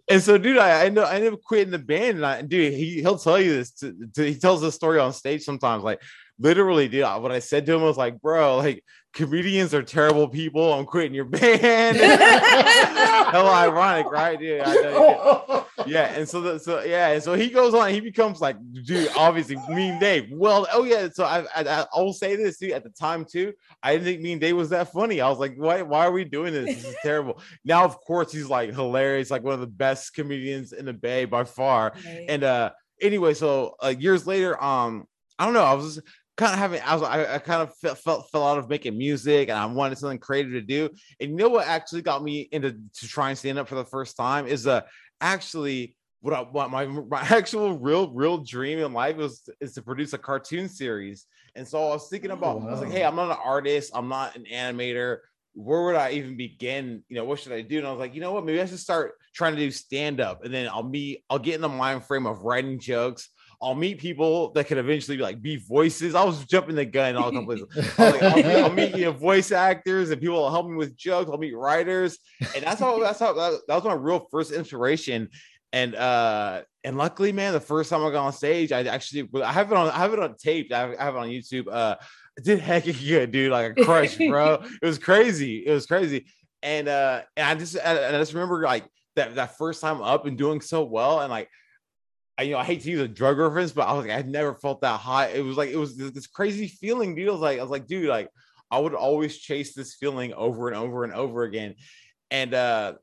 and so, dude, I, I know I ended up quitting the band, and I, dude, he he'll tell you this. To, to- he tells this story on stage sometimes. Like, literally, dude, I- what I said to him was like, bro, like comedians are terrible people. I'm quitting your band. Hell, ironic, right, dude? I yeah and so the, so yeah and so he goes on he becomes like dude obviously mean dave well oh yeah so i i, I will say this dude at the time too i didn't think mean dave was that funny i was like why why are we doing this this is terrible now of course he's like hilarious like one of the best comedians in the bay by far Right. and uh anyway so uh, years later um i don't know i was kind of having i was i, I kind of felt, felt fell out of making music and i wanted something creative to do and you know what actually got me into to try and stand up for the first time is uh actually what, I, what my my actual real real dream in life was is to produce a cartoon series and so i was thinking Oh, about i was like hey i'm not an artist i'm not an animator where would I even begin? You know, what should I do? And I was like, you know what? Maybe I should start trying to do stand up, and then I'll be I'll get in the mind frame of writing jokes. I'll meet people that could eventually be like be voices. I was jumping the gun all the places. I like, I'll, meet, I'll meet you know, voice actors and people will help me with jokes. I'll meet writers, and that's how that's how that, that was my real first inspiration. And uh and luckily, man, the first time I got on stage, I actually I have it on I have it on tape. I have, I have it on YouTube. Uh, I did heck of good, dude. Like a crush, bro. it was crazy. It was crazy. And uh and I just and I just remember like that that first time up and doing so well and like I, you know, I hate to use a drug reference, but I was like, I've never felt that high. It was like, it was this, this crazy feeling, dude. I was like, I was like, dude, like, I would always chase this feeling over and over and over again. And uh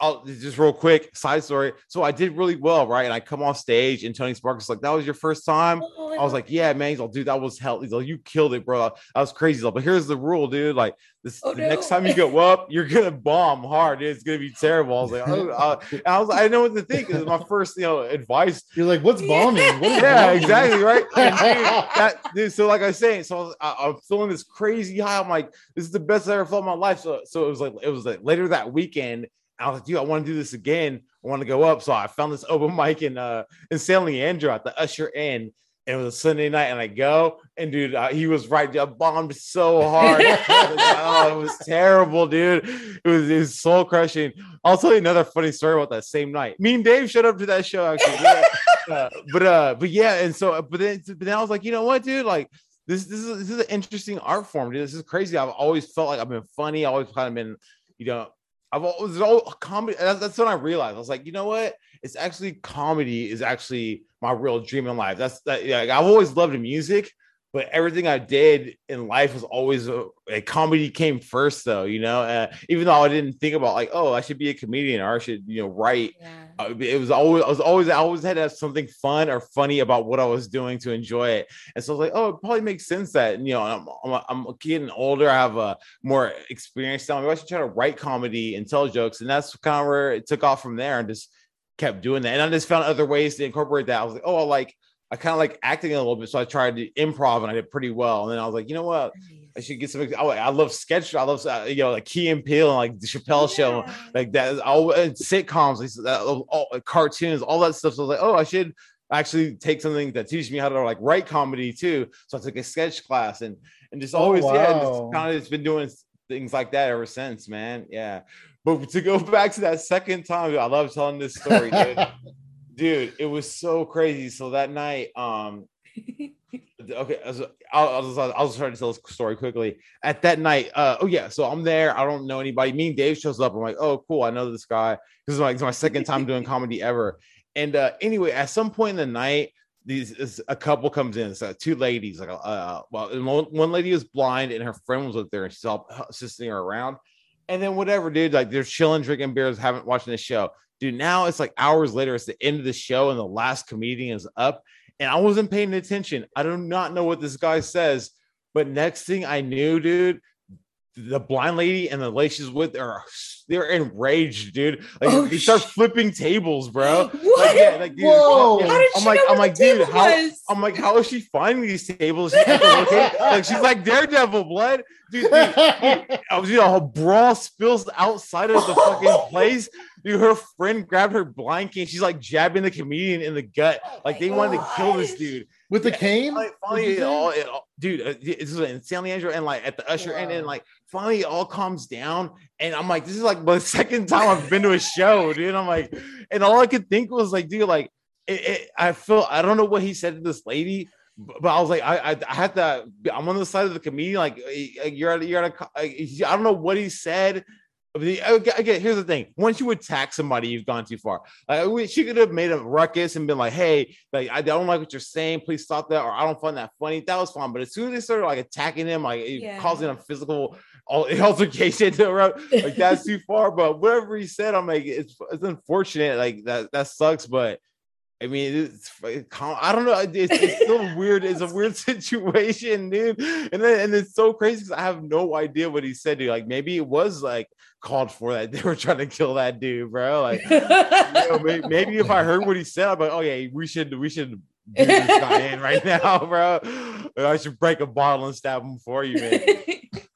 I'll just real quick side story. So I did really well, right? And I come off stage, and Tony Sparks like, "That was your first time." Oh, I was like, "Yeah, man." He's like, "Dude, that was hell." He's like, "You killed it, bro. That was crazy." He's like, but here's the rule, dude. Like, this Oh, the next time you go up, you're gonna bomb hard. Dude. It's gonna be terrible. I was like, oh, uh, I was, I know what to think. It was my first, you know, advice You're like, what's bombing? What is yeah, bombing? exactly, right. And dude, that, dude, so like I was saying, so I was, I, I'm feeling this crazy high. I'm like, this is the best I ever felt in my life. So, so it was like, it was like later that weekend. I was like, dude, I want to do this again. I want to go up. So I found this open mic in uh in San Leandro at the Usher Inn. And it was a Sunday night, and I go, and dude, uh, he was right. I bombed so hard. oh, it was terrible, dude. It was, it was soul crushing. I'll tell you another funny story about that same night. Me and Dave showed up to that show actually. Yeah. Uh, but uh, but yeah, and so but then but then I was like, you know what, dude, like this this is this is an interesting art form, dude. This is crazy. I've always felt like I've been funny. I always kind of been, you know, I've always all comedy. That's, when I realized I was like, you know what? It's actually comedy is actually my real dream in life. That's that. Yeah, I've always loved music, but everything I did in life was always a, a comedy came first, though. You know, uh, even though I didn't think about like, oh, I should be a comedian or I should, you know, write Yeah. uh, it was always I was always I always had to have something fun or funny about what I was doing to enjoy it. And so I was like, oh, it probably makes sense that you know I'm I'm, I'm getting older, I have a more experience now. Maybe I should try to write comedy and tell jokes, and that's kind of where it took off from there, and just kept doing that. And I just found other ways to incorporate that. I was like, oh, I like I kind of like acting a little bit, so I tried to improv and I did pretty well. And then I was like, you know what? I should get some. Oh, I love sketch. I love uh, you know like Key and Peele and like the Chappelle Show, like that. All and sitcoms, like, that, all, cartoons, all that stuff. So I was like, oh, I should actually take something that teaches me how to like write comedy too. So I took a sketch class and and just Oh, always yeah, wow. kind of it's been doing things like that ever since, man. Yeah. But to go back to that second time, I love telling this story, dude. it was so crazy. So that night um okay so I'll, I'll, just, I'll just try to tell this story quickly. At that night uh oh yeah so i'm there. I don't know anybody. Me and dave shows up. I'm like oh cool. I know this guy. This is like it's my second time doing comedy ever. And uh anyway at some point in the night these this- a couple comes in. So two ladies like uh well one one lady was blind and her friend was up there and she's all assisting her around. And then whatever dude like they're chilling drinking beers haven't watching the show dude now it's like hours later it's the end of the show and the last comedian is up and i wasn't paying attention i do not know what this guy says but next thing i knew dude the blind lady and the lady she's with are they're enraged dude like Oh, they start sh- flipping tables bro What? like, yeah, like, dude, Whoa. How did i'm she like know i'm like dude how was? i'm like how is she finding these tables She's got the location- like she's like daredevil blood dude, dude I was, you know, a brawl spills outside of the fucking place. Dude, her friend grabbed her blanket. She's like jabbing the comedian in the gut. Like they wanted to kill this dude. with the Yeah, cane. Like, What'd finally, it all, it all- dude, uh, this is in San Leandro and like at the Usher Inn, and Wow. like finally it all calms down. And I'm like, this is like the second time I've been to a show, dude. I'm like, and all I could think was like, dude, like, it, it, I feel I don't know what he said to this lady, but, but I was like, I, I, I had to. I'm on the side of the comedian, like, eh, you're at, you're at a, co- I don't know what he said. The- uh, Okay, okay, here's the thing. Once you attack somebody, you've gone too far. Like she could have made a ruckus and been like, "Hey, like I don't like what you're saying. Please stop that," or "I don't find that funny." That was fine. But as soon as they started like attacking him, like Yeah. causing a physical altercation, to her, like that's too far. But whatever he said, I'm like, it's it's unfortunate. Like that that sucks, but. I mean, it's, I don't know. It's, it's still weird. It's a weird situation, dude. And then and it's so crazy because I have no idea what he said. Dude. Like maybe it was like called for that. They were trying to kill that dude, bro. Like you know, maybe, maybe if I heard what he said, I'm like, oh yeah, we should we should do this guy in right now, bro. I should break a bottle and stab him for you, man.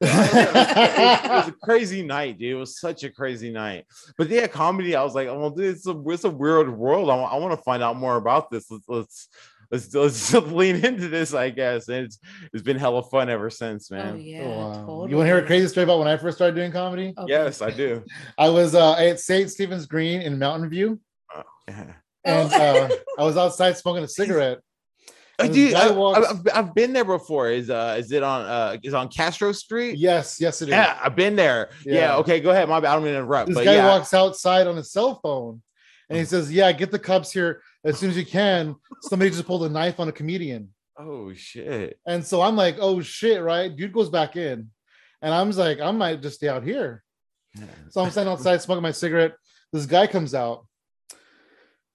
It was a crazy night, dude. It was such a crazy night. But yeah, comedy. I was like, oh, dude, it's a it's a weird world. I, want to find out more about this. Let's let's let's, let's lean into this, I guess. And it's it's been hella fun ever since, man. oh man. yeah, Wow. totally. You want to hear a crazy story about when I first started doing comedy? Okay. Yes, I do. I was uh, at St. Stephen's Green in Mountain View, Yeah. and uh, I was outside smoking a cigarette. And this dude, I, have I've been there before. Is uh is it on uh is on Castro Street? Yes, yes, it is. Yeah, I've been there. Yeah. Yeah. okay, go ahead. My bad. I don't mean to interrupt. This guy yeah. walks outside on his cell phone, and he says, "Yeah, get the cops here as soon as you can." Somebody just pulled a knife on a comedian, Oh shit. and so I'm like, "Oh shit!" Right? Dude goes back in, and I'm like, "I might just stay out here." So I'm standing outside smoking my cigarette. This guy comes out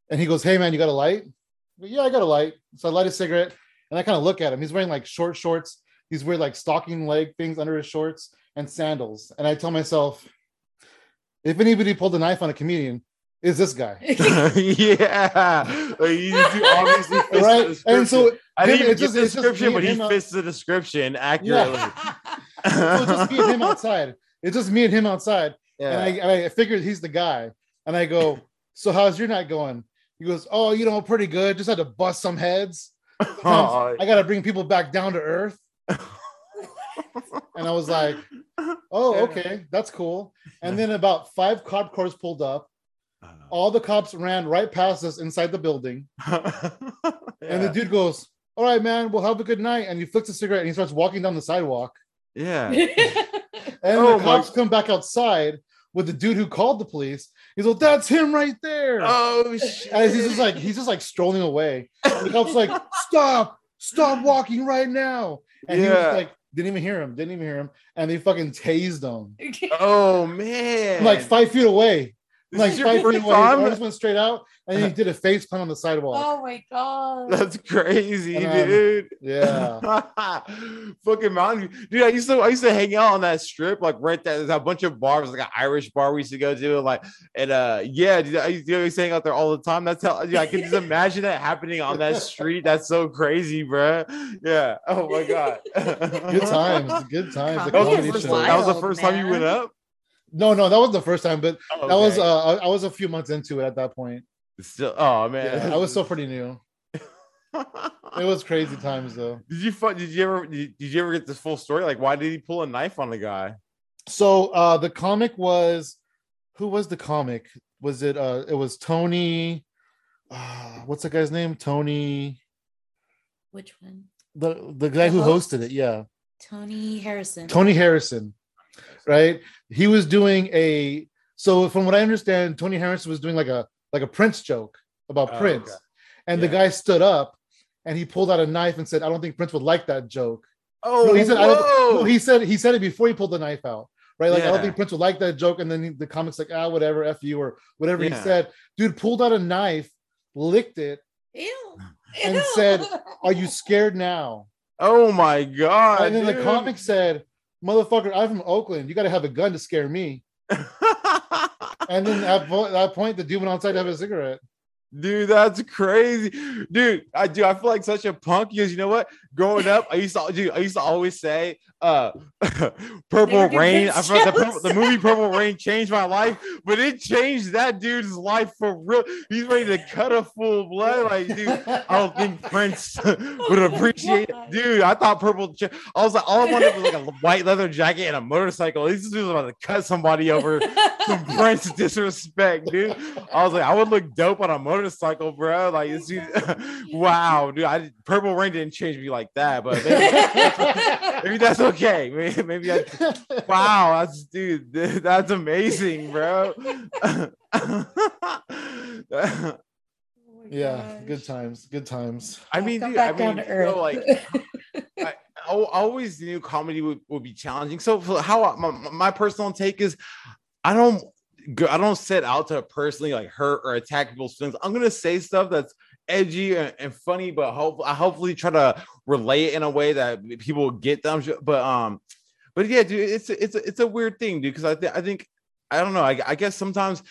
and he goes, Hey man, you got a light? Yeah, I got a light. So I light a cigarette and I kind of look at him. He's wearing like short shorts, these weird like stocking leg things under his shorts and sandals. And I tell myself, if anybody pulled a knife on a comedian, is this guy. yeah. Like, he obviously right? And so. I didn't even it's get just- the description, but he out- uh, fits the description accurately. so it's just me and him outside. It's just me and him outside. Yeah. And, I, and I figured he's the guy. And I go, So how's your night going? He goes, Oh, you know, pretty good. Just had to bust some heads. I got to bring people back down to earth. And I was like, Oh, okay, that's cool. And then about five cop cars pulled up. All the cops ran right past us inside the building. And the dude goes, All right, man, well, have a good night. And he flicks a cigarette and he starts walking down the sidewalk. yeah. And Oh, the my- cops come back outside with the dude who called the police. He's like, That's him right there. Oh shit. And he's just like, he's just like strolling away. The cops like, stop, stop walking right now. And he was like, didn't even hear him, didn't even hear him. And they fucking tased him Oh man. like five feet away. This like is your feet away. I time? just went straight out, and he did a face plant on the sidewalk. oh my god. That's crazy, And, um, dude. Yeah, Fucking Mountain Dude, I used to I used to hang out on that strip, like right there. There's a bunch of bars, like an Irish bar we used to go to. Like, and uh yeah, dude, I used to, I used hang out there all the time. That's how yeah, I can just imagine that happening on that street. That's so crazy, bro. Yeah. Oh my god. good times, good times. That was, the first, that was the Wild, first time you went up. No, no, that was the first time, but Oh, that was uh, I, I was a few months into it at that point. still. Oh man, Yeah, I was still pretty new. It was crazy times though. did you fu- did you ever did did you ever get this full story? Like, why did he pull a knife on the guy? So uh the comic was who was the comic? Was it uh it was Tony uh, what's the guy's name? Tony Which one? the the guy The who host? hosted it, yeah. Tony Harrison. Tony Harrison, right? He was doing a so from what I understand, Tony Harrison was doing like a like a Prince joke about Oh, Prince, okay. and the guy stood up and he pulled out a knife and said, "I don't think Prince would like that joke." Oh, No, he said, I don't, no, he said he said it before he pulled the knife out, right? Like I don't think Prince would like that joke, and then he- the comics like ah whatever f you or whatever he said. Dude pulled out a knife, licked it. Ew. And Ew. said, Are you scared now? oh my god. and then the comic said, "Motherfucker, I'm from Oakland. You got to have a gun to scare me." And then at that point, the dude went outside to have a cigarette. Dude, that's crazy, dude. I do. I feel like such a punk because you know what? Growing up, I used to, dude, I used to always say, "Uh, Purple Rain." I forgot the, purple, the movie Purple Rain changed my life, but it changed that dude's life for real. He's ready to cut a full blood, like, dude. I don't think Prince would appreciate it. Dude, I thought purple. I was like, all I wanted was like a white leather jacket and a motorcycle. These dudes about to cut somebody over some Prince disrespect, dude. I was like, I would look dope on a motorcycle, bro. Like, it's, wow, dude. I purple rain didn't change me like that, but maybe, maybe that's okay. Maybe, maybe I, wow, that's dude, that's amazing, bro. Oh yeah, gosh. good times, good times. I mean, dude, I mean, you know, like I, I always knew comedy would, would be challenging. So how my, my personal take is, I don't go, I don't set out to personally like hurt or attack people's feelings. I'm gonna say stuff that's edgy and, and funny, but hope I hopefully try to relay it in a way that people get them. But um, but yeah, dude, it's it's it's a weird thing, dude. Because I think I think I don't know. I, I guess sometimes.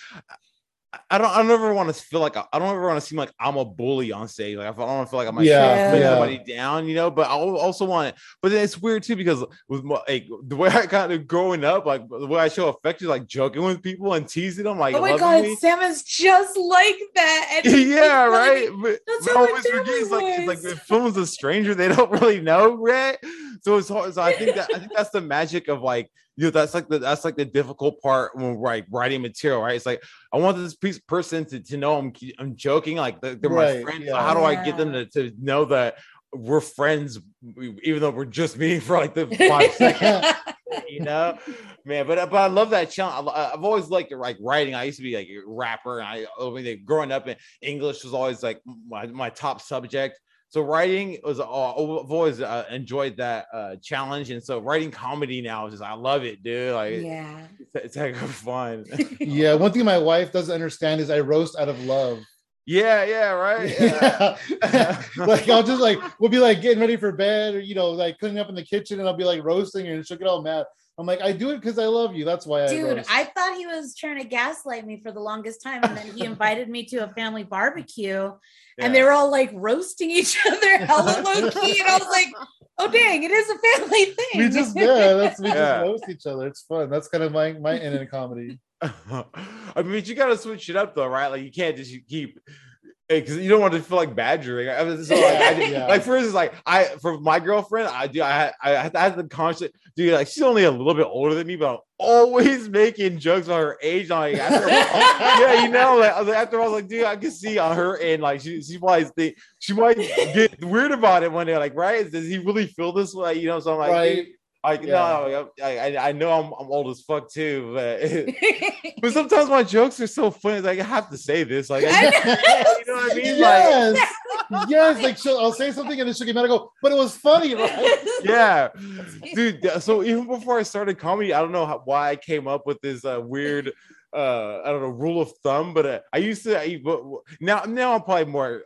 I- I don't. I don't ever want to feel like I I don't ever want to seem like I'm a bully on stage. Like I don't want to feel like I'm like Yeah, put yeah. somebody down, you know. But I also want it. But then it's weird too because with my, like the way I kind of growing up, like the way I show affection, like joking with people and teasing them, like oh my god, me. Sam is just like that. And yeah, makes right. me. But, That's but how my always forget it's like it's like family the film's a stranger, they don't really know, right? So it's hard. So I think that I think that's the magic of like you know that's like the that's like the difficult part when like writing material, right? It's like I want this piece person to, to know I'm I'm joking, like they're, they're my Right, friends. yeah. So how do I get them to, to know that we're friends, even though we're just meeting for like the five seconds? you know, man. But but I love that challenge. I- I've always liked like writing. I used to be like a rapper, and I I mean, growing up in English was always like my, my top subject. So writing was uh, I've always uh, enjoyed that uh, challenge, and so writing comedy now is just I love it, dude. Like yeah. it's, it's heck of fun. yeah, one thing my wife doesn't understand is I roast out of love. yeah, yeah, right. Yeah. Yeah. like I'll just like we'll be like getting ready for bed or you know like cleaning up in the kitchen and I'll be like roasting her and she'll get all mad. I'm like I do it because I love you. That's why I Dude. I thought he was trying to gaslight me for the longest time. And then he invited me to a family barbecue and they were all like roasting each other hella low key. And I was like, oh dang, it is a family thing. we just yeah, that's we Yeah. just roast each other. It's fun. That's kind of my my end in comedy. I mean, you gotta switch it up though, right? Like you can't just keep because you don't want to feel like badgering. I mean, so like, I did- Yeah. like for instance, like I for my girlfriend, I do I had I had, I had the conscious dude. Like she's only a little bit older than me, but I'm always making jokes about her age. Like, after, yeah, you know, like I was like, after I was like, dude, I can see on her end, like she she might think she might get weird about it one day, like, right? Does he really feel this way? You know, so I'm like, right. dude, like Yeah. no, I, I I know I'm I'm old as fuck too, but. But sometimes my jokes are so funny. Like I have to say this. Like, I, you know what I mean? Like, yes. yes. Like she'll, I'll say something and then she'll get mad and go, but it was funny, right? yeah, dude. So even before I started comedy, I don't know how, why I came up with this uh, weird uh I don't know rule of thumb, but uh, I used to I, now now I'm probably more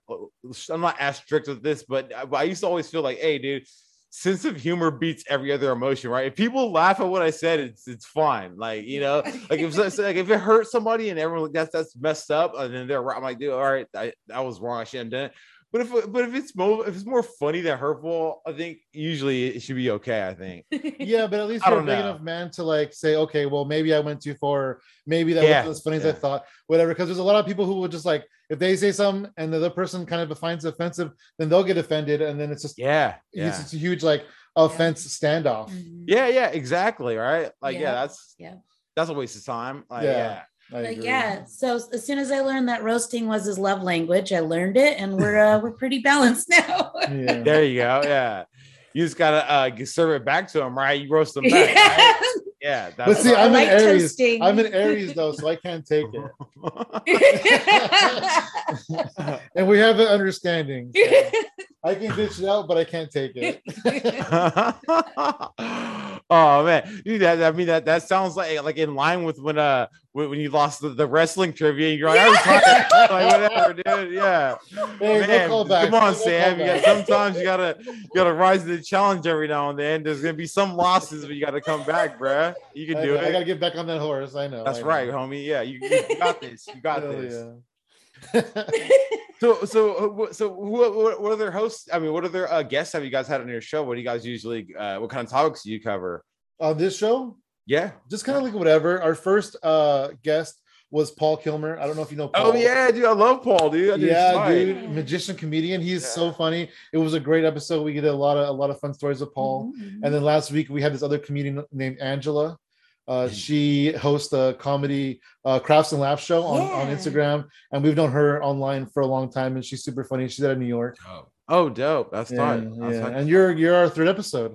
I'm not as strict with this, but, but I used to always feel like, hey, dude, sense of humor beats every other emotion, right? If people laugh at what I said, it's it's fine. Like you know, like if like if it hurts somebody and everyone like that's that's messed up, and then they're right, I'm like, dude, all right, I, I was wrong. I shouldn't have done it. But if but if it's more if it's more funny than hurtful, I think usually it should be okay. I think. Yeah, but at least I you're a big know. enough man to like say, okay, well, maybe I went too far. Maybe that Yeah, wasn't as funny as I thought. Whatever. Because there's a lot of people who will just like if they say something and the other person kind of finds it offensive, then they'll get offended, and then it's just Yeah, it's yeah, just a huge like offense standoff. Mhm. yeah, yeah, exactly. Right, like yeah, Yeah, that's yeah. that's a waste of time. Like, Yeah. Yeah. I Like, agree. yeah. So as soon as I learned that roasting was his love language, I learned it, and we're uh, we're pretty balanced now. Yeah. There you go. Yeah. You just gotta uh serve it back to him, right? You roast them back. right? Yeah. But That's see, I I'm in like Aries. toasting. I'm in Aries though, so I can't take it. And we have an understanding. so I can dish it out, but I can't take it. Oh man, Dude, that, I mean that that sounds like like in line with when uh when, when you lost the, the wrestling trivia. You're like, I was tired. like whatever, dude. Yeah, man. callbacks. Come on, Sam. You got, sometimes you gotta you gotta rise to the challenge every now and then. There's gonna be some losses, but you gotta come back, bruh. You can I, do I it. I gotta get back on that horse. I know. That's I know. right, homie. Yeah, you, you got this. You got Hell this. yeah. So, so, uh, what- so, what, what, what other hosts? I mean, what other uh, guests have you guys had on your show? What do you guys usually? Uh, what kind of topics do you cover? On this show, Yeah. just kind of like whatever. Our first uh guest was Paul Kilmer. I don't know if you know Paul. Oh yeah, dude. I love Paul, dude. That dude's yeah, fine. dude, magician comedian. He's so funny. It was a great episode. We did a lot of a lot of fun stories with Paul. Mhm. And then last week we had this other comedian named Angela. Uh, she hosts a comedy uh, crafts and laughs show on, on Instagram, and we've known her online for a long time, and she's super funny. She's out of New York. Oh, oh dope. That's Yeah, tight. That's yeah. tight. And you're you're our third episode,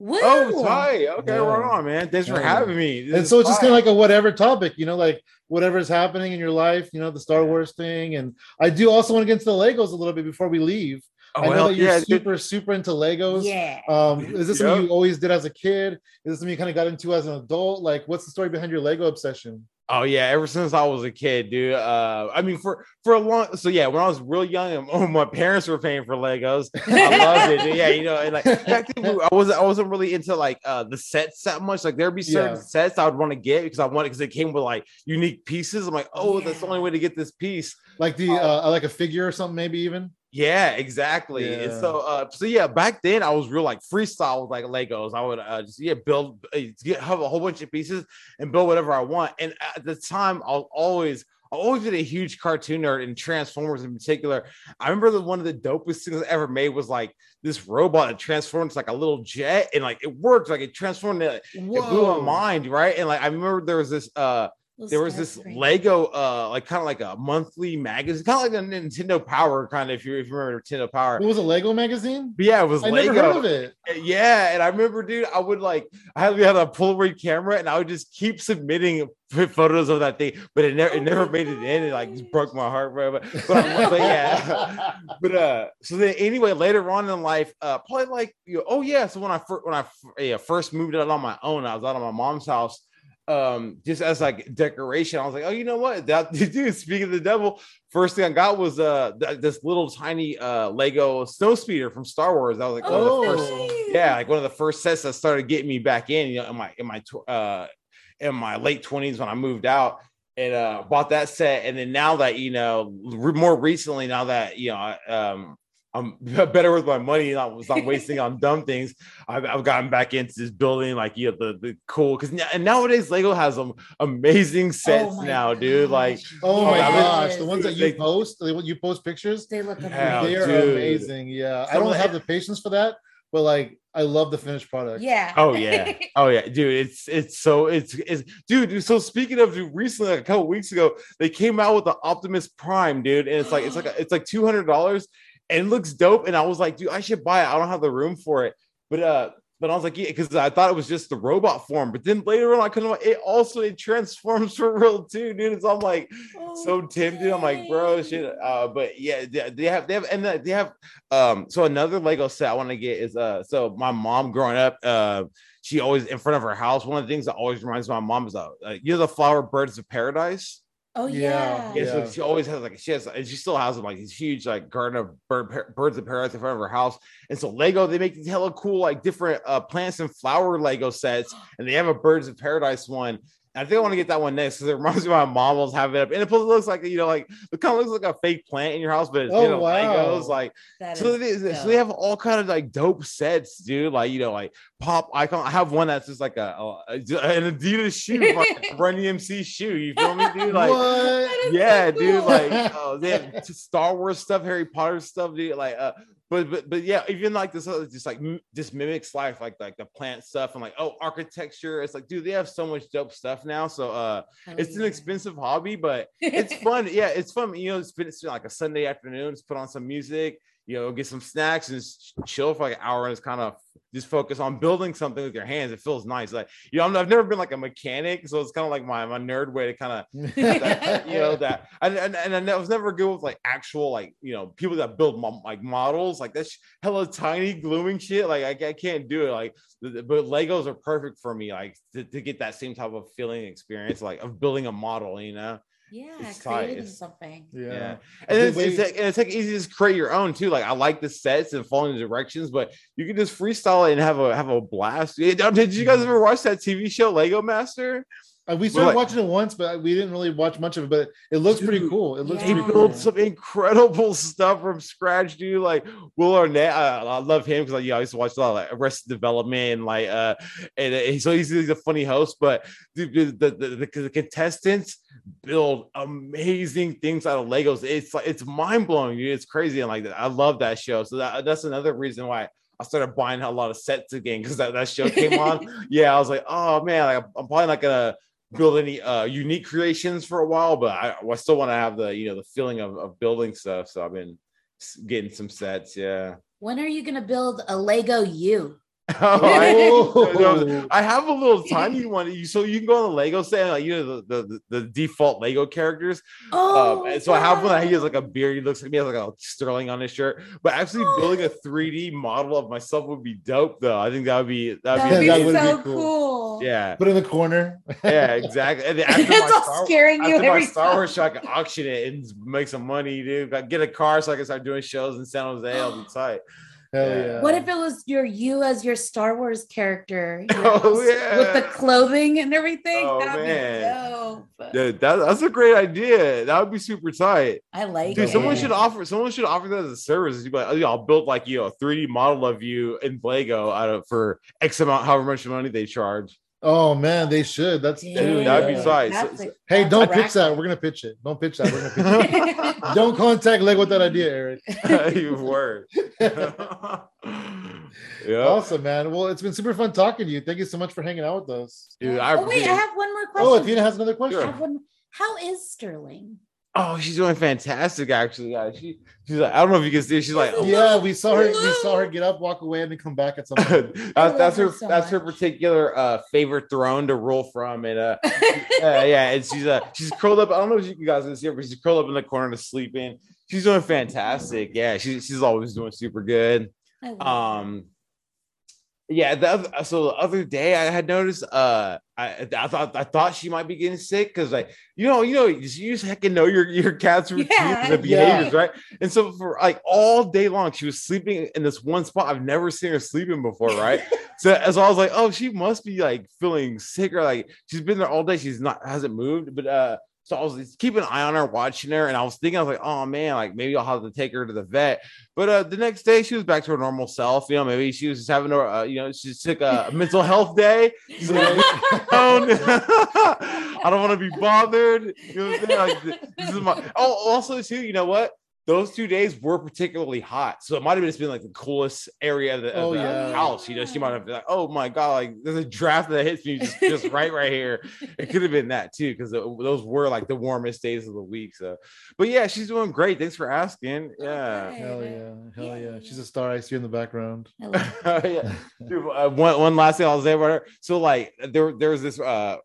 Woo! Oh, tight. Okay, Yeah. right on, man. Thanks for having me. This and so it's just kind of like a whatever topic, you know, like whatever's happening in your life, you know, the Star Yeah. Wars thing. And I do also want to get into the Legos a little bit before we leave. Oh, I know hell that you're yeah, dude. super super into Legos. Yeah. Um, is this something you always did as a kid? Is this something you kind of got into as an adult? Like, what's the story behind your Lego obsession? Oh yeah, ever since I was a kid, dude. Uh, I mean, for for a long, so yeah, when I was real young, oh, my parents were paying for Legos. I loved it. dude. Yeah, you know, and like back then, I wasn't I wasn't really into like uh the sets that much. Like there'd be certain Yeah. sets I would want to get because I wanted because it came with like unique pieces. I'm like, oh, that's the only way to get this piece. Like the uh, like a figure or something, maybe even. Yeah, exactly. And so, uh, so yeah, back then I was real like freestyle with like Legos. I would uh, just yeah build, uh, get have a whole bunch of pieces and build whatever I want. And at the time, I'll always. I always been a huge cartoon nerd and Transformers in particular. I remember that one of the dopest things I ever made was like this robot that transformed into like a little jet and like it worked, like it transformed it, it blew my mind, right? And like I remember there was this uh Little there was this screen. Lego, uh, like kind of like a monthly magazine, kind of like a Nintendo Power, kind of if you if you remember Nintendo Power. It was a Lego magazine? But yeah, it was I Lego. never heard of it. Yeah, and I remember, dude, I would like I had we had a Polaroid camera, and I would just keep submitting photos of that thing, but it never it never made it in. It like just broke my heart, bro. But, but, but yeah, but uh, so then anyway, later on in life, uh, probably like you know, oh yeah, so when I first when I f- yeah, first moved out on my own, I was out of my mom's house. Um, just as like decoration, I was like, oh, you know what? That dude, speaking of the devil, first thing I got was uh th- this little tiny uh Lego snow speeder from Star Wars. i was like of first Oh. yeah, like one of the first sets that started getting me back in, you know, in my in my tw- uh in my late 20s when I moved out and uh bought that set. And then now that you know, re- more recently, now that you know, um I'm better with my money, I was not wasting on dumb things. I've, I've gotten back into this building, like you know, the the cool because and nowadays Lego has some amazing oh sets my now, dude. Like. Oh my Yeah. gosh, the ones that you They- post, the you post pictures, They look Hell, they amazing. are dude. amazing. Yeah, I don't have the patience for that, but like I love the finished product. Yeah. Oh yeah, oh yeah, dude. It's it's so it's it's dude. dude, So speaking of dude, recently, like a couple weeks ago, they came out with the Optimus Prime, dude, and it's like it's like a, it's like two hundred dollars, and it looks dope. And I was like, dude, I should buy it. I don't have the room for it, but uh, but I was like, yeah, because I thought it was just the robot form. But then later on, I couldn't. It also it transforms for real too, dude. So I'm like, so tempted. I'm like, bro, shit. Uh, but yeah, they, they have they have and they have um. So another Lego set I want to get is uh. So my mom growing up, uh, she always in front of her house. One of the things that always reminds my mom is uh, you know the flower birds of paradise. Oh Yeah, yeah. Yeah, so she always has like she has and she still has like these huge like garden of bird, birds of paradise in front of her house. And so Lego they make these hella cool like different uh plants and flower Lego sets, and they have a birds of paradise one. I think I want to get that one next because it reminds me of my mom was having it up, and it looks like you know like it kind of looks like a fake plant in your house, but it's Oh, you know wow. Legos like That so is they, so they have all kind of like dope sets, dude. Like you know, like pop icon. I have one that's just like a, a- an Adidas shoe, like Run DMC shoe. You feel me, dude? Like what? That is so yeah, dude. Like oh, they have Star Wars stuff, Harry Potter stuff, dude. Like uh. But, but but yeah, even like this, other just like m- just mimics life, like like the plant stuff and like oh architecture. It's like, dude, they have so much dope stuff now. So uh, Hell it's an expensive hobby, but it's fun. Yeah, it's fun. You know, it's been like a Sunday afternoon, just put on some music, you know, get some snacks and just chill for like an hour and just kind of just focus on building something with your hands. It feels nice. Like, you know, I'm, I've never been like a mechanic, so it's kind of like my, my nerd way to kind of that, you know that and, and and I was never good with like actual like you know people that build mo- like models like that's hella tiny glooming shit like I, I can't do it like but Legos are perfect for me like to, to get that same type of feeling experience like of building a model you know yeah, It's creating It's- something. yeah, yeah. and it's, way- it's, like, and it's like easy to just create your own too. Like I like the sets and following the directions but you can just freestyle it and have a have a blast. Did you guys mm-hmm. ever watch that TV show Lego Master we started like- watching it once, but we didn't really watch much of it. But it looks pretty cool. It looks he built cool. some incredible stuff from scratch, dude. Like Will Arnett, I, I love him because like, yeah, I used to watch a lot of like Arrested Development, and, like uh, and uh, so he's, he's a funny host. But dude, dude, the, the, the, the contestants build amazing things out of Legos. It's like it's mind blowing, dude. It's crazy, and like I love that show. So that, that's another reason why. I started buying a lot of sets again because that, that show came on. yeah, I was like, oh man, like, I'm probably not gonna build any uh unique creations for a while, but I, I still want to have the you know the feeling of, of building stuff. So I've been getting some sets. Yeah. When are you gonna build a Lego you? Oh, I, Oh. I have a little tiny one. You so you can go on the Lego set, like you know the, the the default Lego characters. Oh, um, and so I have one that he has like a beard. He looks like he has like a sterling on his shirt. But actually building a 3D model of myself would be dope, though. I think that would be that'd That would be, be that would be so cool. cool. Yeah, Put in the corner. yeah, exactly. And then after my it's all Star- scaring you after my every Star time. Wars show, I can auction it and make some money, dude. Like, Get a car so I can start doing shows in San Jose. I'll be tight. Hell Yeah. yeah. What if it was your you as your Star Wars character? your Oh, house With the clothing and everything. Oh, That'd man. be dope. Dude, that, that's a great idea. That would be super tight. I like Dude, it. someone should offer someone should offer that as a service. You'd be like, oh, yeah, I'll build like you know, a 3D model of you in Lego out of for X amount, however much money they charge. Oh man, they should. That's Dude, that'd be Dang, size. that's So- Hey, don't a pitch that. We're gonna pitch it. Don't pitch that. We're gonna pitch it. don't contact Lego with that idea, Eric. you word. yeah. Awesome, man. Well, it's been super fun talking to you. Thank you so much for hanging out with us. Dude, I oh wait, I have one more oh, question. Oh, Athena has another question. have one- How is Sterling? Oh, she's doing fantastic, actually. Yeah, she, she's like, I don't know if you can see. She's like, oh, Yeah, we saw her. We saw her get up, walk away, and then come back at some point. that's, that's her her. so that's her particular uh favorite throne to rule from, and uh, uh yeah, and she's uh she's curled up. I don't know if you guys can see her, but she's curled up in the corner to sleep in. She's doing fantastic. Yeah, she's she's always doing super good. I love Um, yeah. The other, so the other day I had noticed. Uh, I I thought I thought she might be getting sick because like you know you know you just, you just heckin' know your your cat's routine Yeah, and the yeah. behaviors right. And so for like all day long she was sleeping in this one spot. I've never seen her sleeping before, right? so as I was like, oh, she must be like feeling sick or like she's been there all day. She's not hasn't moved, but uh. So I was keeping an eye on her, watching her, and I was thinking, I was like, "Oh man, like maybe I'll have to take her to the vet." But uh, the next day, she was back to her normal self. You know, maybe she was just having a, uh, you know, she just took a mental health day. She's like, "Oh, I don't want to be bothered. You know what I'm saying? Like, this is my. Oh, also too, you know what? Those two days were particularly hot. So it might have just been like the coolest area of the, of Oh, the yeah. house. You know, she might have been like, oh my God, like there's a draft that hits me just, just right, right here. It could have been that too, because those were like the warmest days of the week. So, but yeah, she's doing great. Thanks for asking. Yeah. Okay. Hell yeah, hell yeah. Yeah. She's a star. I see her in the background. I love Oh, yeah. Dude, uh, one, one last thing I'll say about her. So like there there was this uh w-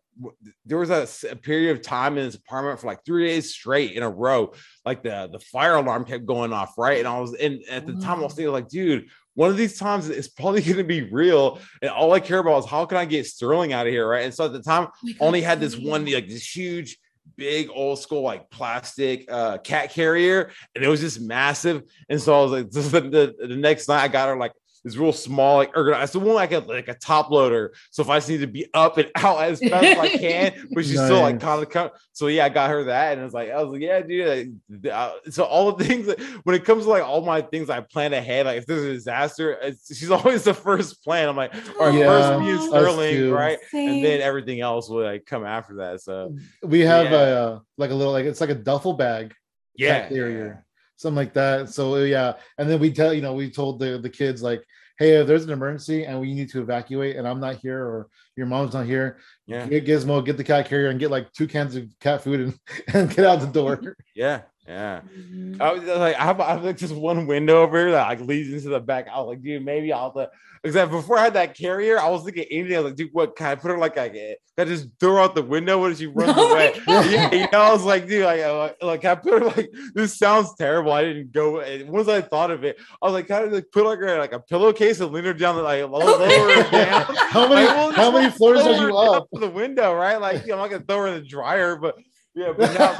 there was a period of time in this apartment for like three days straight in a row. Like the the fire alarm kept going off, right? And I was and at the time I was thinking like, dude, one of these times it's probably gonna be real. And all I care about is how can I get Sterling out of here, right? And so at the time only had this one like this huge big old school like plastic uh cat carrier and it was just massive and so i was like this is the, the, the next night i got her like this real small like ergonomic so one like a like a top loader. So if i just need to be up and out as fast as i can but she's still like kind of come so yeah i got her that and it's like i was like yeah dude like, uh, so all the things that when it comes to like all my things i plan ahead like if there's a disaster it's, she's always the first plan. I'm like all right Yeah, first me and sterling too. right? And then everything else will like come after that so We have Yeah. a uh, like a little like it's like a duffel bag yeah. cat carrier, something like that. So yeah, and then we tell you know we told the the kids like, hey, if there's an emergency and we need to evacuate, and I'm not here or your mom's not here, yeah get Gizmo, get the cat carrier, and get like two cans of cat food and, and get out the door. yeah yeah Mhm. I was like, I have, I have like just one window over here that like leads into the back. I was like, dude, maybe I'll have to. Because before I had that carrier, I was thinking anything. I was like, dude, what can I put her like? I can I just throw her out the window when she runs No, away? yeah, you know, I was like, dude, like, uh, like, like I put her like this sounds terrible. I didn't go. and Once I thought of it, I was like, kind of like put like her like a pillowcase and lean her down, like low, lower her down. How many Like, well, how many floors are you up? to the window, right? Like, you know, I'm not gonna throw her in the dryer, but yeah, but now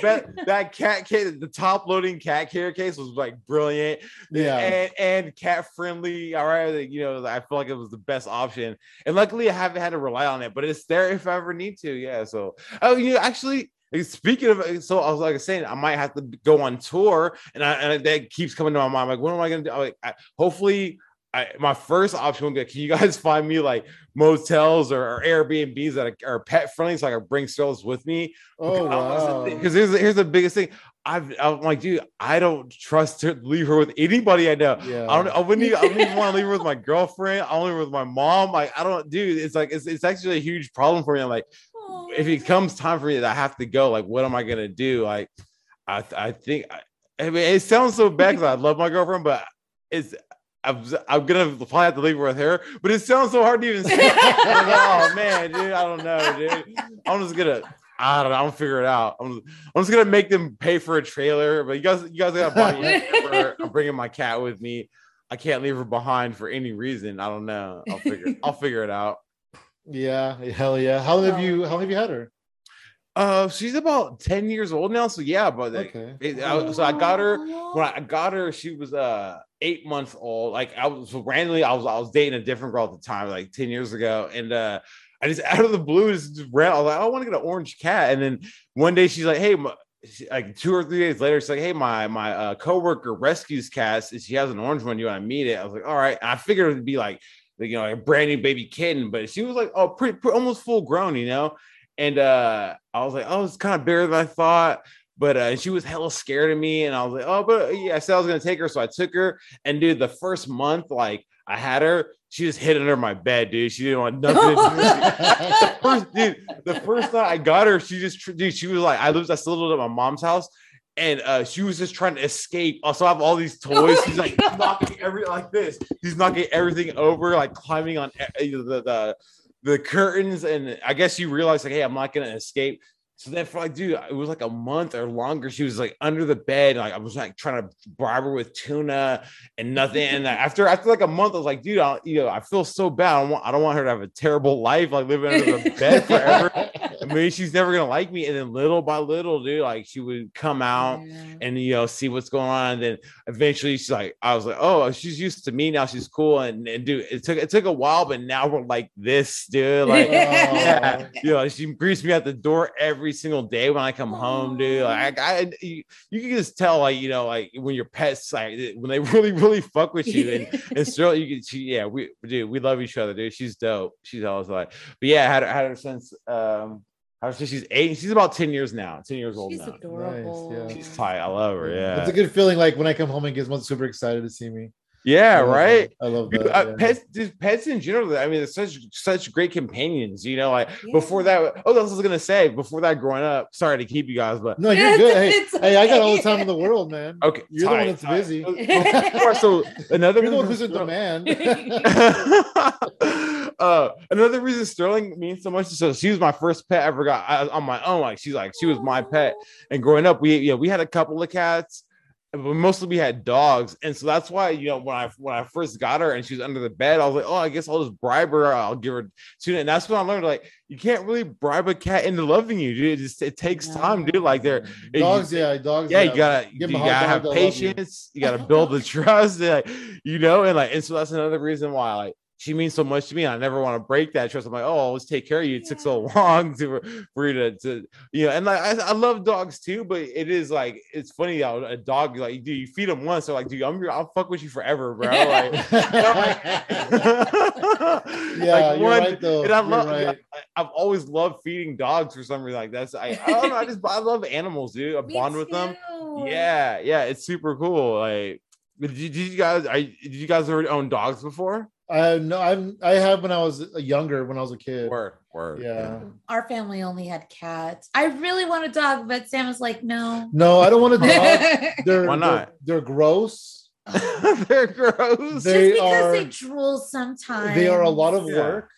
that, that cat case, the top loading cat carrier case was like brilliant Yeah. and and cat friendly. All right, you know, I feel like it was the best option, and luckily I haven't had to rely on it, but it's there if I ever need to. Yeah, so oh, you know, actually. Speaking of, so I was like saying, I might have to go on tour, and I and that keeps coming to my mind. Like, what am I gonna do? Like, I, hopefully, I, my first option will get. Can you guys find me like motels or, or Airbnbs that are, are pet friendly, so I can bring Sterling with me? Oh wow. Because here's the- here's the biggest thing. I've I'm like, dude, I don't trust to leave her with anybody I know. Yeah. I don't. I wouldn't. Even, I wouldn't even want to leave her with my girlfriend. I only with my mom. Like, I don't, dude. It's like it's, it's actually a huge problem for me. I'm like, if it comes time for me that I have to go, like, what am I gonna do? Like, I I think. I, I mean, it sounds so bad because I love my girlfriend, but it's. I'm, I'm gonna probably have to leave her with her, but it sounds so hard to even say. Like, oh man, dude, I don't know, dude. I'm just gonna, I don't know, I'm gonna figure it out. I'm, I'm just gonna make them pay for a trailer, but you guys, you guys gotta buy me. I'm bringing my cat with me. I can't leave her behind for any reason. I don't know. I'll figure, I'll figure it out. Yeah, hell yeah. How long have you how long have you had her? Uh, she's about 10 years old now, so yeah, but like, Okay. it- I- so I got her when I got her, she was uh eight months old. Like I was so randomly, I was I was dating a different girl at the time, like 10 years ago. And uh I just out of the blue just ran. I was like, I want to get an orange cat. And then one day she's like, Hey, she- like two or three days later, she's like, Hey, my my uh coworker rescues cats, and she has an orange one. You want to meet it? I was like, All right. And I figured it'd be like, like, you know, a brand new baby kitten, but she was like, oh, pretty, pretty almost full grown, you know. And uh I was like, oh, it's kind of bigger than I thought. But uh, she was hella scared of me, and I was like, "Oh, but yeah." I said I was gonna take her, so I took her. And dude, the first month, like I had her, she just hid under my bed, dude. She didn't want nothing to do. with me. the first, dude, the first time I got her, she just, dude, she was like, I lived, I still lived at my mom's house, and uh, she was just trying to escape. Also, I have all these toys. She's like knocking every like this. She's knocking everything over, like climbing on e- the the, the curtains. And I guess you realize like, hey, I'm not gonna escape. So then for like, dude, it was like a month or longer. She was like under the bed. Like I was like trying to bribe her with tuna and nothing. And after after like a month, I was like, dude, I, you know, I feel so bad. I don't want I don't want her to have a terrible life, like living under the bed forever. I mean, she's never gonna like me. And then little by little, dude, like she would come out and you know see what's going on. And then eventually she's like, I was like, oh, she's used to me now. She's cool. And, and dude, it took it took a while, but now we're like this, dude. Like, yeah, you know, she greets me at the door every single day when I come home, dude. Like, I, I you, you can just tell, like, you know, like when your pets, like when they really, really fuck with you, and and still you can, she, yeah, we, dude, we love each other, dude. She's dope. She's always like, but yeah, I had, I had her since um I was she's eight. She's about ten years now. Ten years old She's now. adorable. yeah. She's tight. I love her. Yeah. It's a good feeling. Like when I come home and Gizmo's super excited to see me. Yeah. I Right. that. I love that. uh, yeah. pets, dude, pets in general. I mean, they're such such great companions. You know, like Yeah. before that. Oh, that's what I was gonna say. Before that, growing up. Sorry to keep you guys, but No, you're good. Hey, It's hey, I got all the time in the world, man. okay. You're the one that's tight. busy. Before- so another You're the one reason who's in Sterling- demand. uh, another reason Sterling means so much. So she was my first pet I ever got I, on my own. Like she's like she was my pet. And growing up, we you know we had a couple of cats, but mostly we had dogs. And so that's why you know when I when I first got her and she was under the bed, I was like, oh, I guess I'll just bribe her. I'll give her to. And that's when I learned like you can't really bribe a cat into loving you, dude. It just it takes time, dude. Like they're dogs, yeah, dogs. yeah, you gotta you gotta have love you. patience. You. gotta build the trust, and, like, you know, and like, and so that's another reason why like she means so much to me. I never want to break that trust. I'm like, oh, let's take care of you. It took so long to for you to, to you know, and like I, I love dogs too, but it is like it's funny how a dog like do you feed them once, so like, dude, I'm I'll fuck with you forever, bro. Like, yeah, you're right though. and I love. right. I, I've always loved feeding dogs for some reason. Like that's I, I don't know. I just I love animals, dude. I Me bond with them. too. Yeah, yeah, it's super cool. Like, did you, did you guys? I did you guys already own dogs before? I no, I'm I have when I was younger, when I was a kid. Word, word. Yeah. Our family only had cats. I really want a dog, but Sam was like, no. No, I don't want a dog. They're Why not? They're, they're gross. They're gross. They Just because are- they drool sometimes. They are a lot of Yeah. work.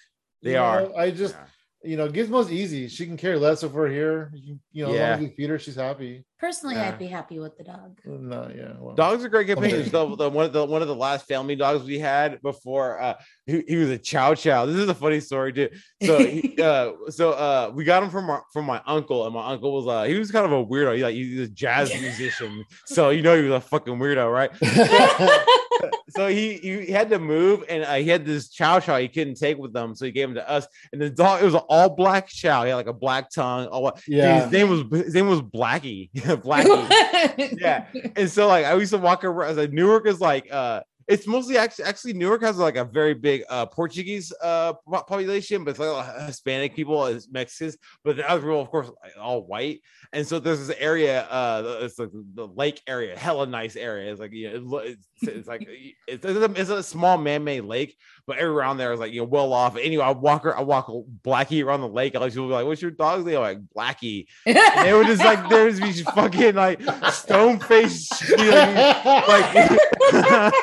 They you know? are. I just you know, Gizmo's easy. She can care less if we're here. You, you know, as long Yeah. as we feed her, she's happy. Personally, Yeah. I'd be happy with the dog. No, yeah. Well. Dogs are great companions. Okay. The, the one of the one of the last family dogs we had before uh he, he was a chow chow. This is a funny story too. So he, uh so uh we got him from our, from my uncle, and my uncle was uh he was kind of a weirdo. He like he's a jazz musician, so you know he was a fucking weirdo, right? so he, he had to move and uh, he had this chow chow he couldn't take with them so he gave him to us. And the dog it was an all black chow. He had like a black tongue all white. Dude, yeah. his name was his name was blackie. Blackie. Yeah. And so like i used to walk around I was like newark is like uh it's mostly actually actually Newark has like a very big uh Portuguese uh population, but it's like a lot of Hispanic people, as Mexicans, but the other people, of course, all white. And so there's this area, uh, it's like the lake area, hella nice area. It's like you know, it it's, it's like it's, it's, a, it's a small man-made lake, but around there is like you know well off. Anyway, I walk I walk Blackie around the lake. I like people be like, "What's your dog's name?" I'm like Blackie. And they were just like there's these fucking like stone faced like like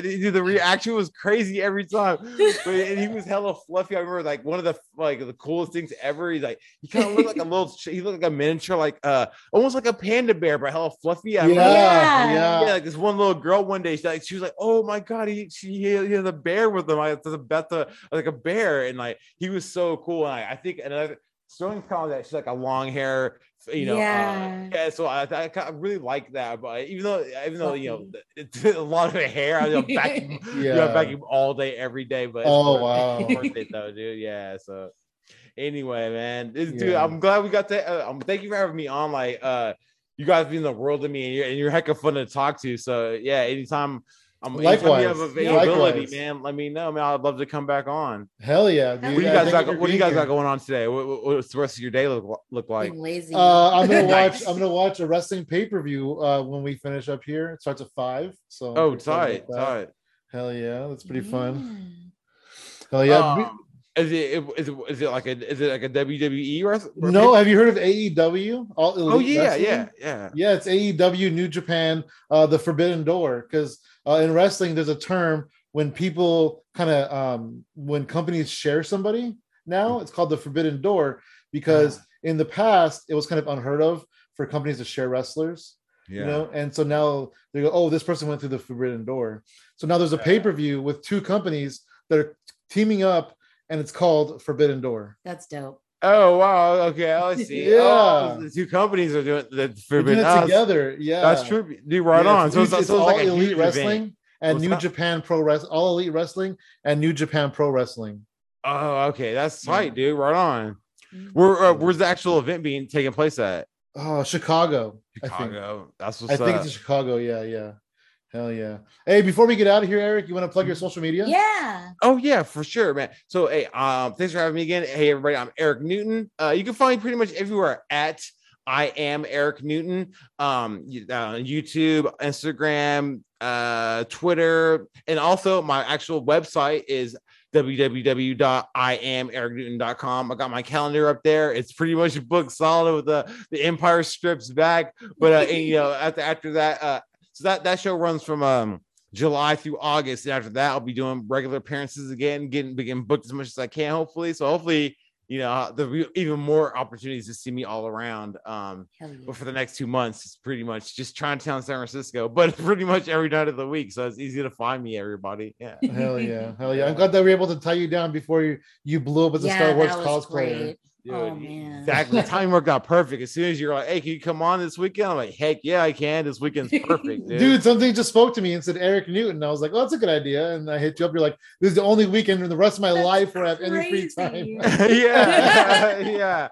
dude, the reaction was crazy every time. But and he was hella fluffy. I remember like one of the like the coolest things ever. He's like he kind of looked like a little he looked like a miniature, like uh almost like a panda bear, but hella fluffy. Yeah, I remember- yeah. Yeah. yeah, like this one little girl one day, she like she was like, "Oh my god, he she he has a bear with him. I there's a Betha like a bear," and like he was so cool. And I, I think another Sterling called that she's like a long hair, you know. Yeah. Uh, yeah, so I, I, I really like that, but even though even though you know it's a lot of hair, I you know, vacuum, Yeah. you know, vacuum all day every day. But Oh, worth wow. It's worth it though, dude. Yeah, so. Anyway, man, this, dude, I'm glad we got that. Uh, um, thank you for having me on. Like, uh, you guys mean the world to me, and you're, and you're heck of fun to talk to. So yeah, anytime, um, anytime you have availability, Likewise. man, let me know, man. I'd love to come back on. Hell yeah, dude. What What do you guys got? What do you guys got going on today? What, what- what's the rest of your day look look like? Being lazy. Uh, I'm gonna watch. I'm gonna watch a wrestling pay per view uh, when we finish up here. It starts at five. So Oh, pretty excited tight, tight. Hell yeah, that's pretty fun. Hell yeah. Um, is it is it is it like a is it like a WWE wrestling? no, have you heard of AEW? All Oh yeah, Wrestling? yeah, yeah. Yeah, it's AEW New Japan, uh, the Forbidden Door. Because uh, in wrestling, there's a term when people kind of um, when companies share somebody. Now it's called the Forbidden Door because in the past it was kind of unheard of for companies to share wrestlers. Yeah. You know, and so now they go, oh, this person went through the Forbidden Door. So now there's a Yeah. pay per view with two companies that are teaming up, and it's called Forbidden Door. That's dope. Oh wow. Okay, I see. Yeah. Oh, the two companies are doing the They're doing it together. Yeah, That's true. Dude, right Yeah, on. it's So it's, so it's all like elite wrestling event. and What's New that? Japan Pro Wrestling, all elite wrestling and New Japan Pro Wrestling. Oh, okay. That's Yeah. tight, dude. Right on. Mm. Where uh, where's the actual event being taking place at? Oh, Chicago. I think. Chicago. That's what's I think up. it's Chicago. Yeah, yeah, Hell yeah. Hey, before we get out of here, Eric, you want to plug your social media? Yeah. Oh yeah, for sure, man. So hey, um, thanks for having me again. Hey everybody, I'm Eric Newton. Uh, you can find me pretty much everywhere at I am Eric Newton. Um, uh, YouTube, Instagram, uh, Twitter, and also my actual website is www.iamericnewton.com. I got my calendar up there. It's pretty much booked solid with the the Empire strips back. But uh, and, you know, after after that, uh, so that that show runs from um July through August. And after that, I'll be doing regular appearances again, getting getting booked as much as I can, hopefully. So hopefully, you know, there'll be even more opportunities to see me all around. Um, yeah. but for the next two months, it's pretty much just trying to Chinatown, San Francisco, but pretty much every night of the week. So it's easy to find me, everybody. Yeah. Hell yeah. Hell yeah. I'm glad that we are able to tie you down before you, you blew up as a Star Wars that cosplayer. great. Oh, dude, Oh, man. Exactly. Time worked out perfect. As soon as you're like, hey, can you come on this weekend? I'm like, heck yeah, I can. This weekend's perfect, dude. Dude. something just spoke to me and said Eric Newton. I was like, oh, that's a good idea. And I hit you up. You're like, this is the only weekend in the rest of my That's life where I have any free time. yeah, yeah.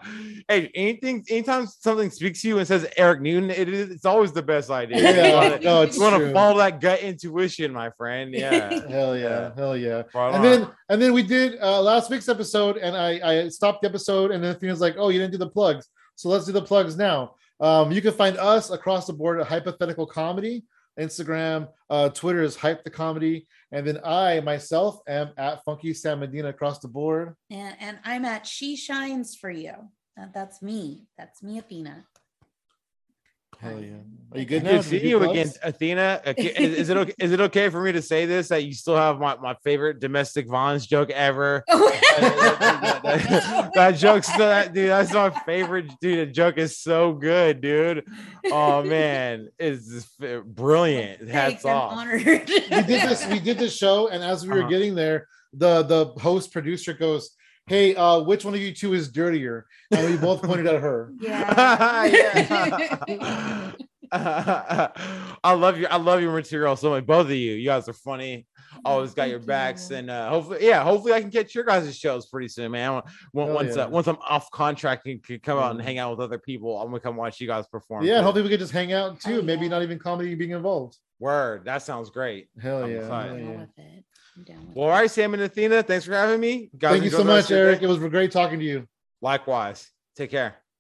Hey, anything, anytime something speaks to you and says Eric Newton, it is it's always the best idea. Yeah, wanna, no, it's you wanna true. follow that gut intuition, my friend. Yeah. Hell yeah, Yeah. hell yeah. Right And on. then and then we did uh last week's episode, and I I stopped the episode, and then Athena's like, "Oh, you didn't do the plugs, so let's do the plugs now." Um, you can find us across the board at Hypothetical Comedy, Instagram, uh, Twitter is Hype the Comedy, and then I myself am at Funky Sam Medina across the board. And, and I'm at She Shines for You. That- that's me. That's me, Athena. Hell yeah! Are you good now? Good Did seeing do you plugs? again, Athena. Okay, Is, is it okay? Is it okay for me to say this that you still have my, my favorite domestic violence joke ever? that, that- that joke's so that dude. That's my favorite dude. The joke is so good, dude. Oh man, it's just brilliant. Hats Thanks, off. we did this we did this show and as we were Uh-huh. getting there the the host producer goes hey uh which one of you two is dirtier and we both pointed at her yeah. Yeah. I love your I love your material so much. Both of you, you guys are funny. Always got your backs, you. and uh, hopefully, yeah, hopefully I can catch your guys' shows pretty soon, man. Once Hell once, yeah. uh, once I'm off contract and can come out and Mhm. hang out with other people, I'm gonna come watch you guys perform. yeah too. and hopefully we could just hang out too Oh, maybe not even comedy being involved Word, that sounds great. hell I'm yeah, hell I'm down yeah. With it. I'm down with Well, all right, Sam and Athena, thanks for having me. Guys, thank you so much eric day. it was great talking to you Likewise. Take care.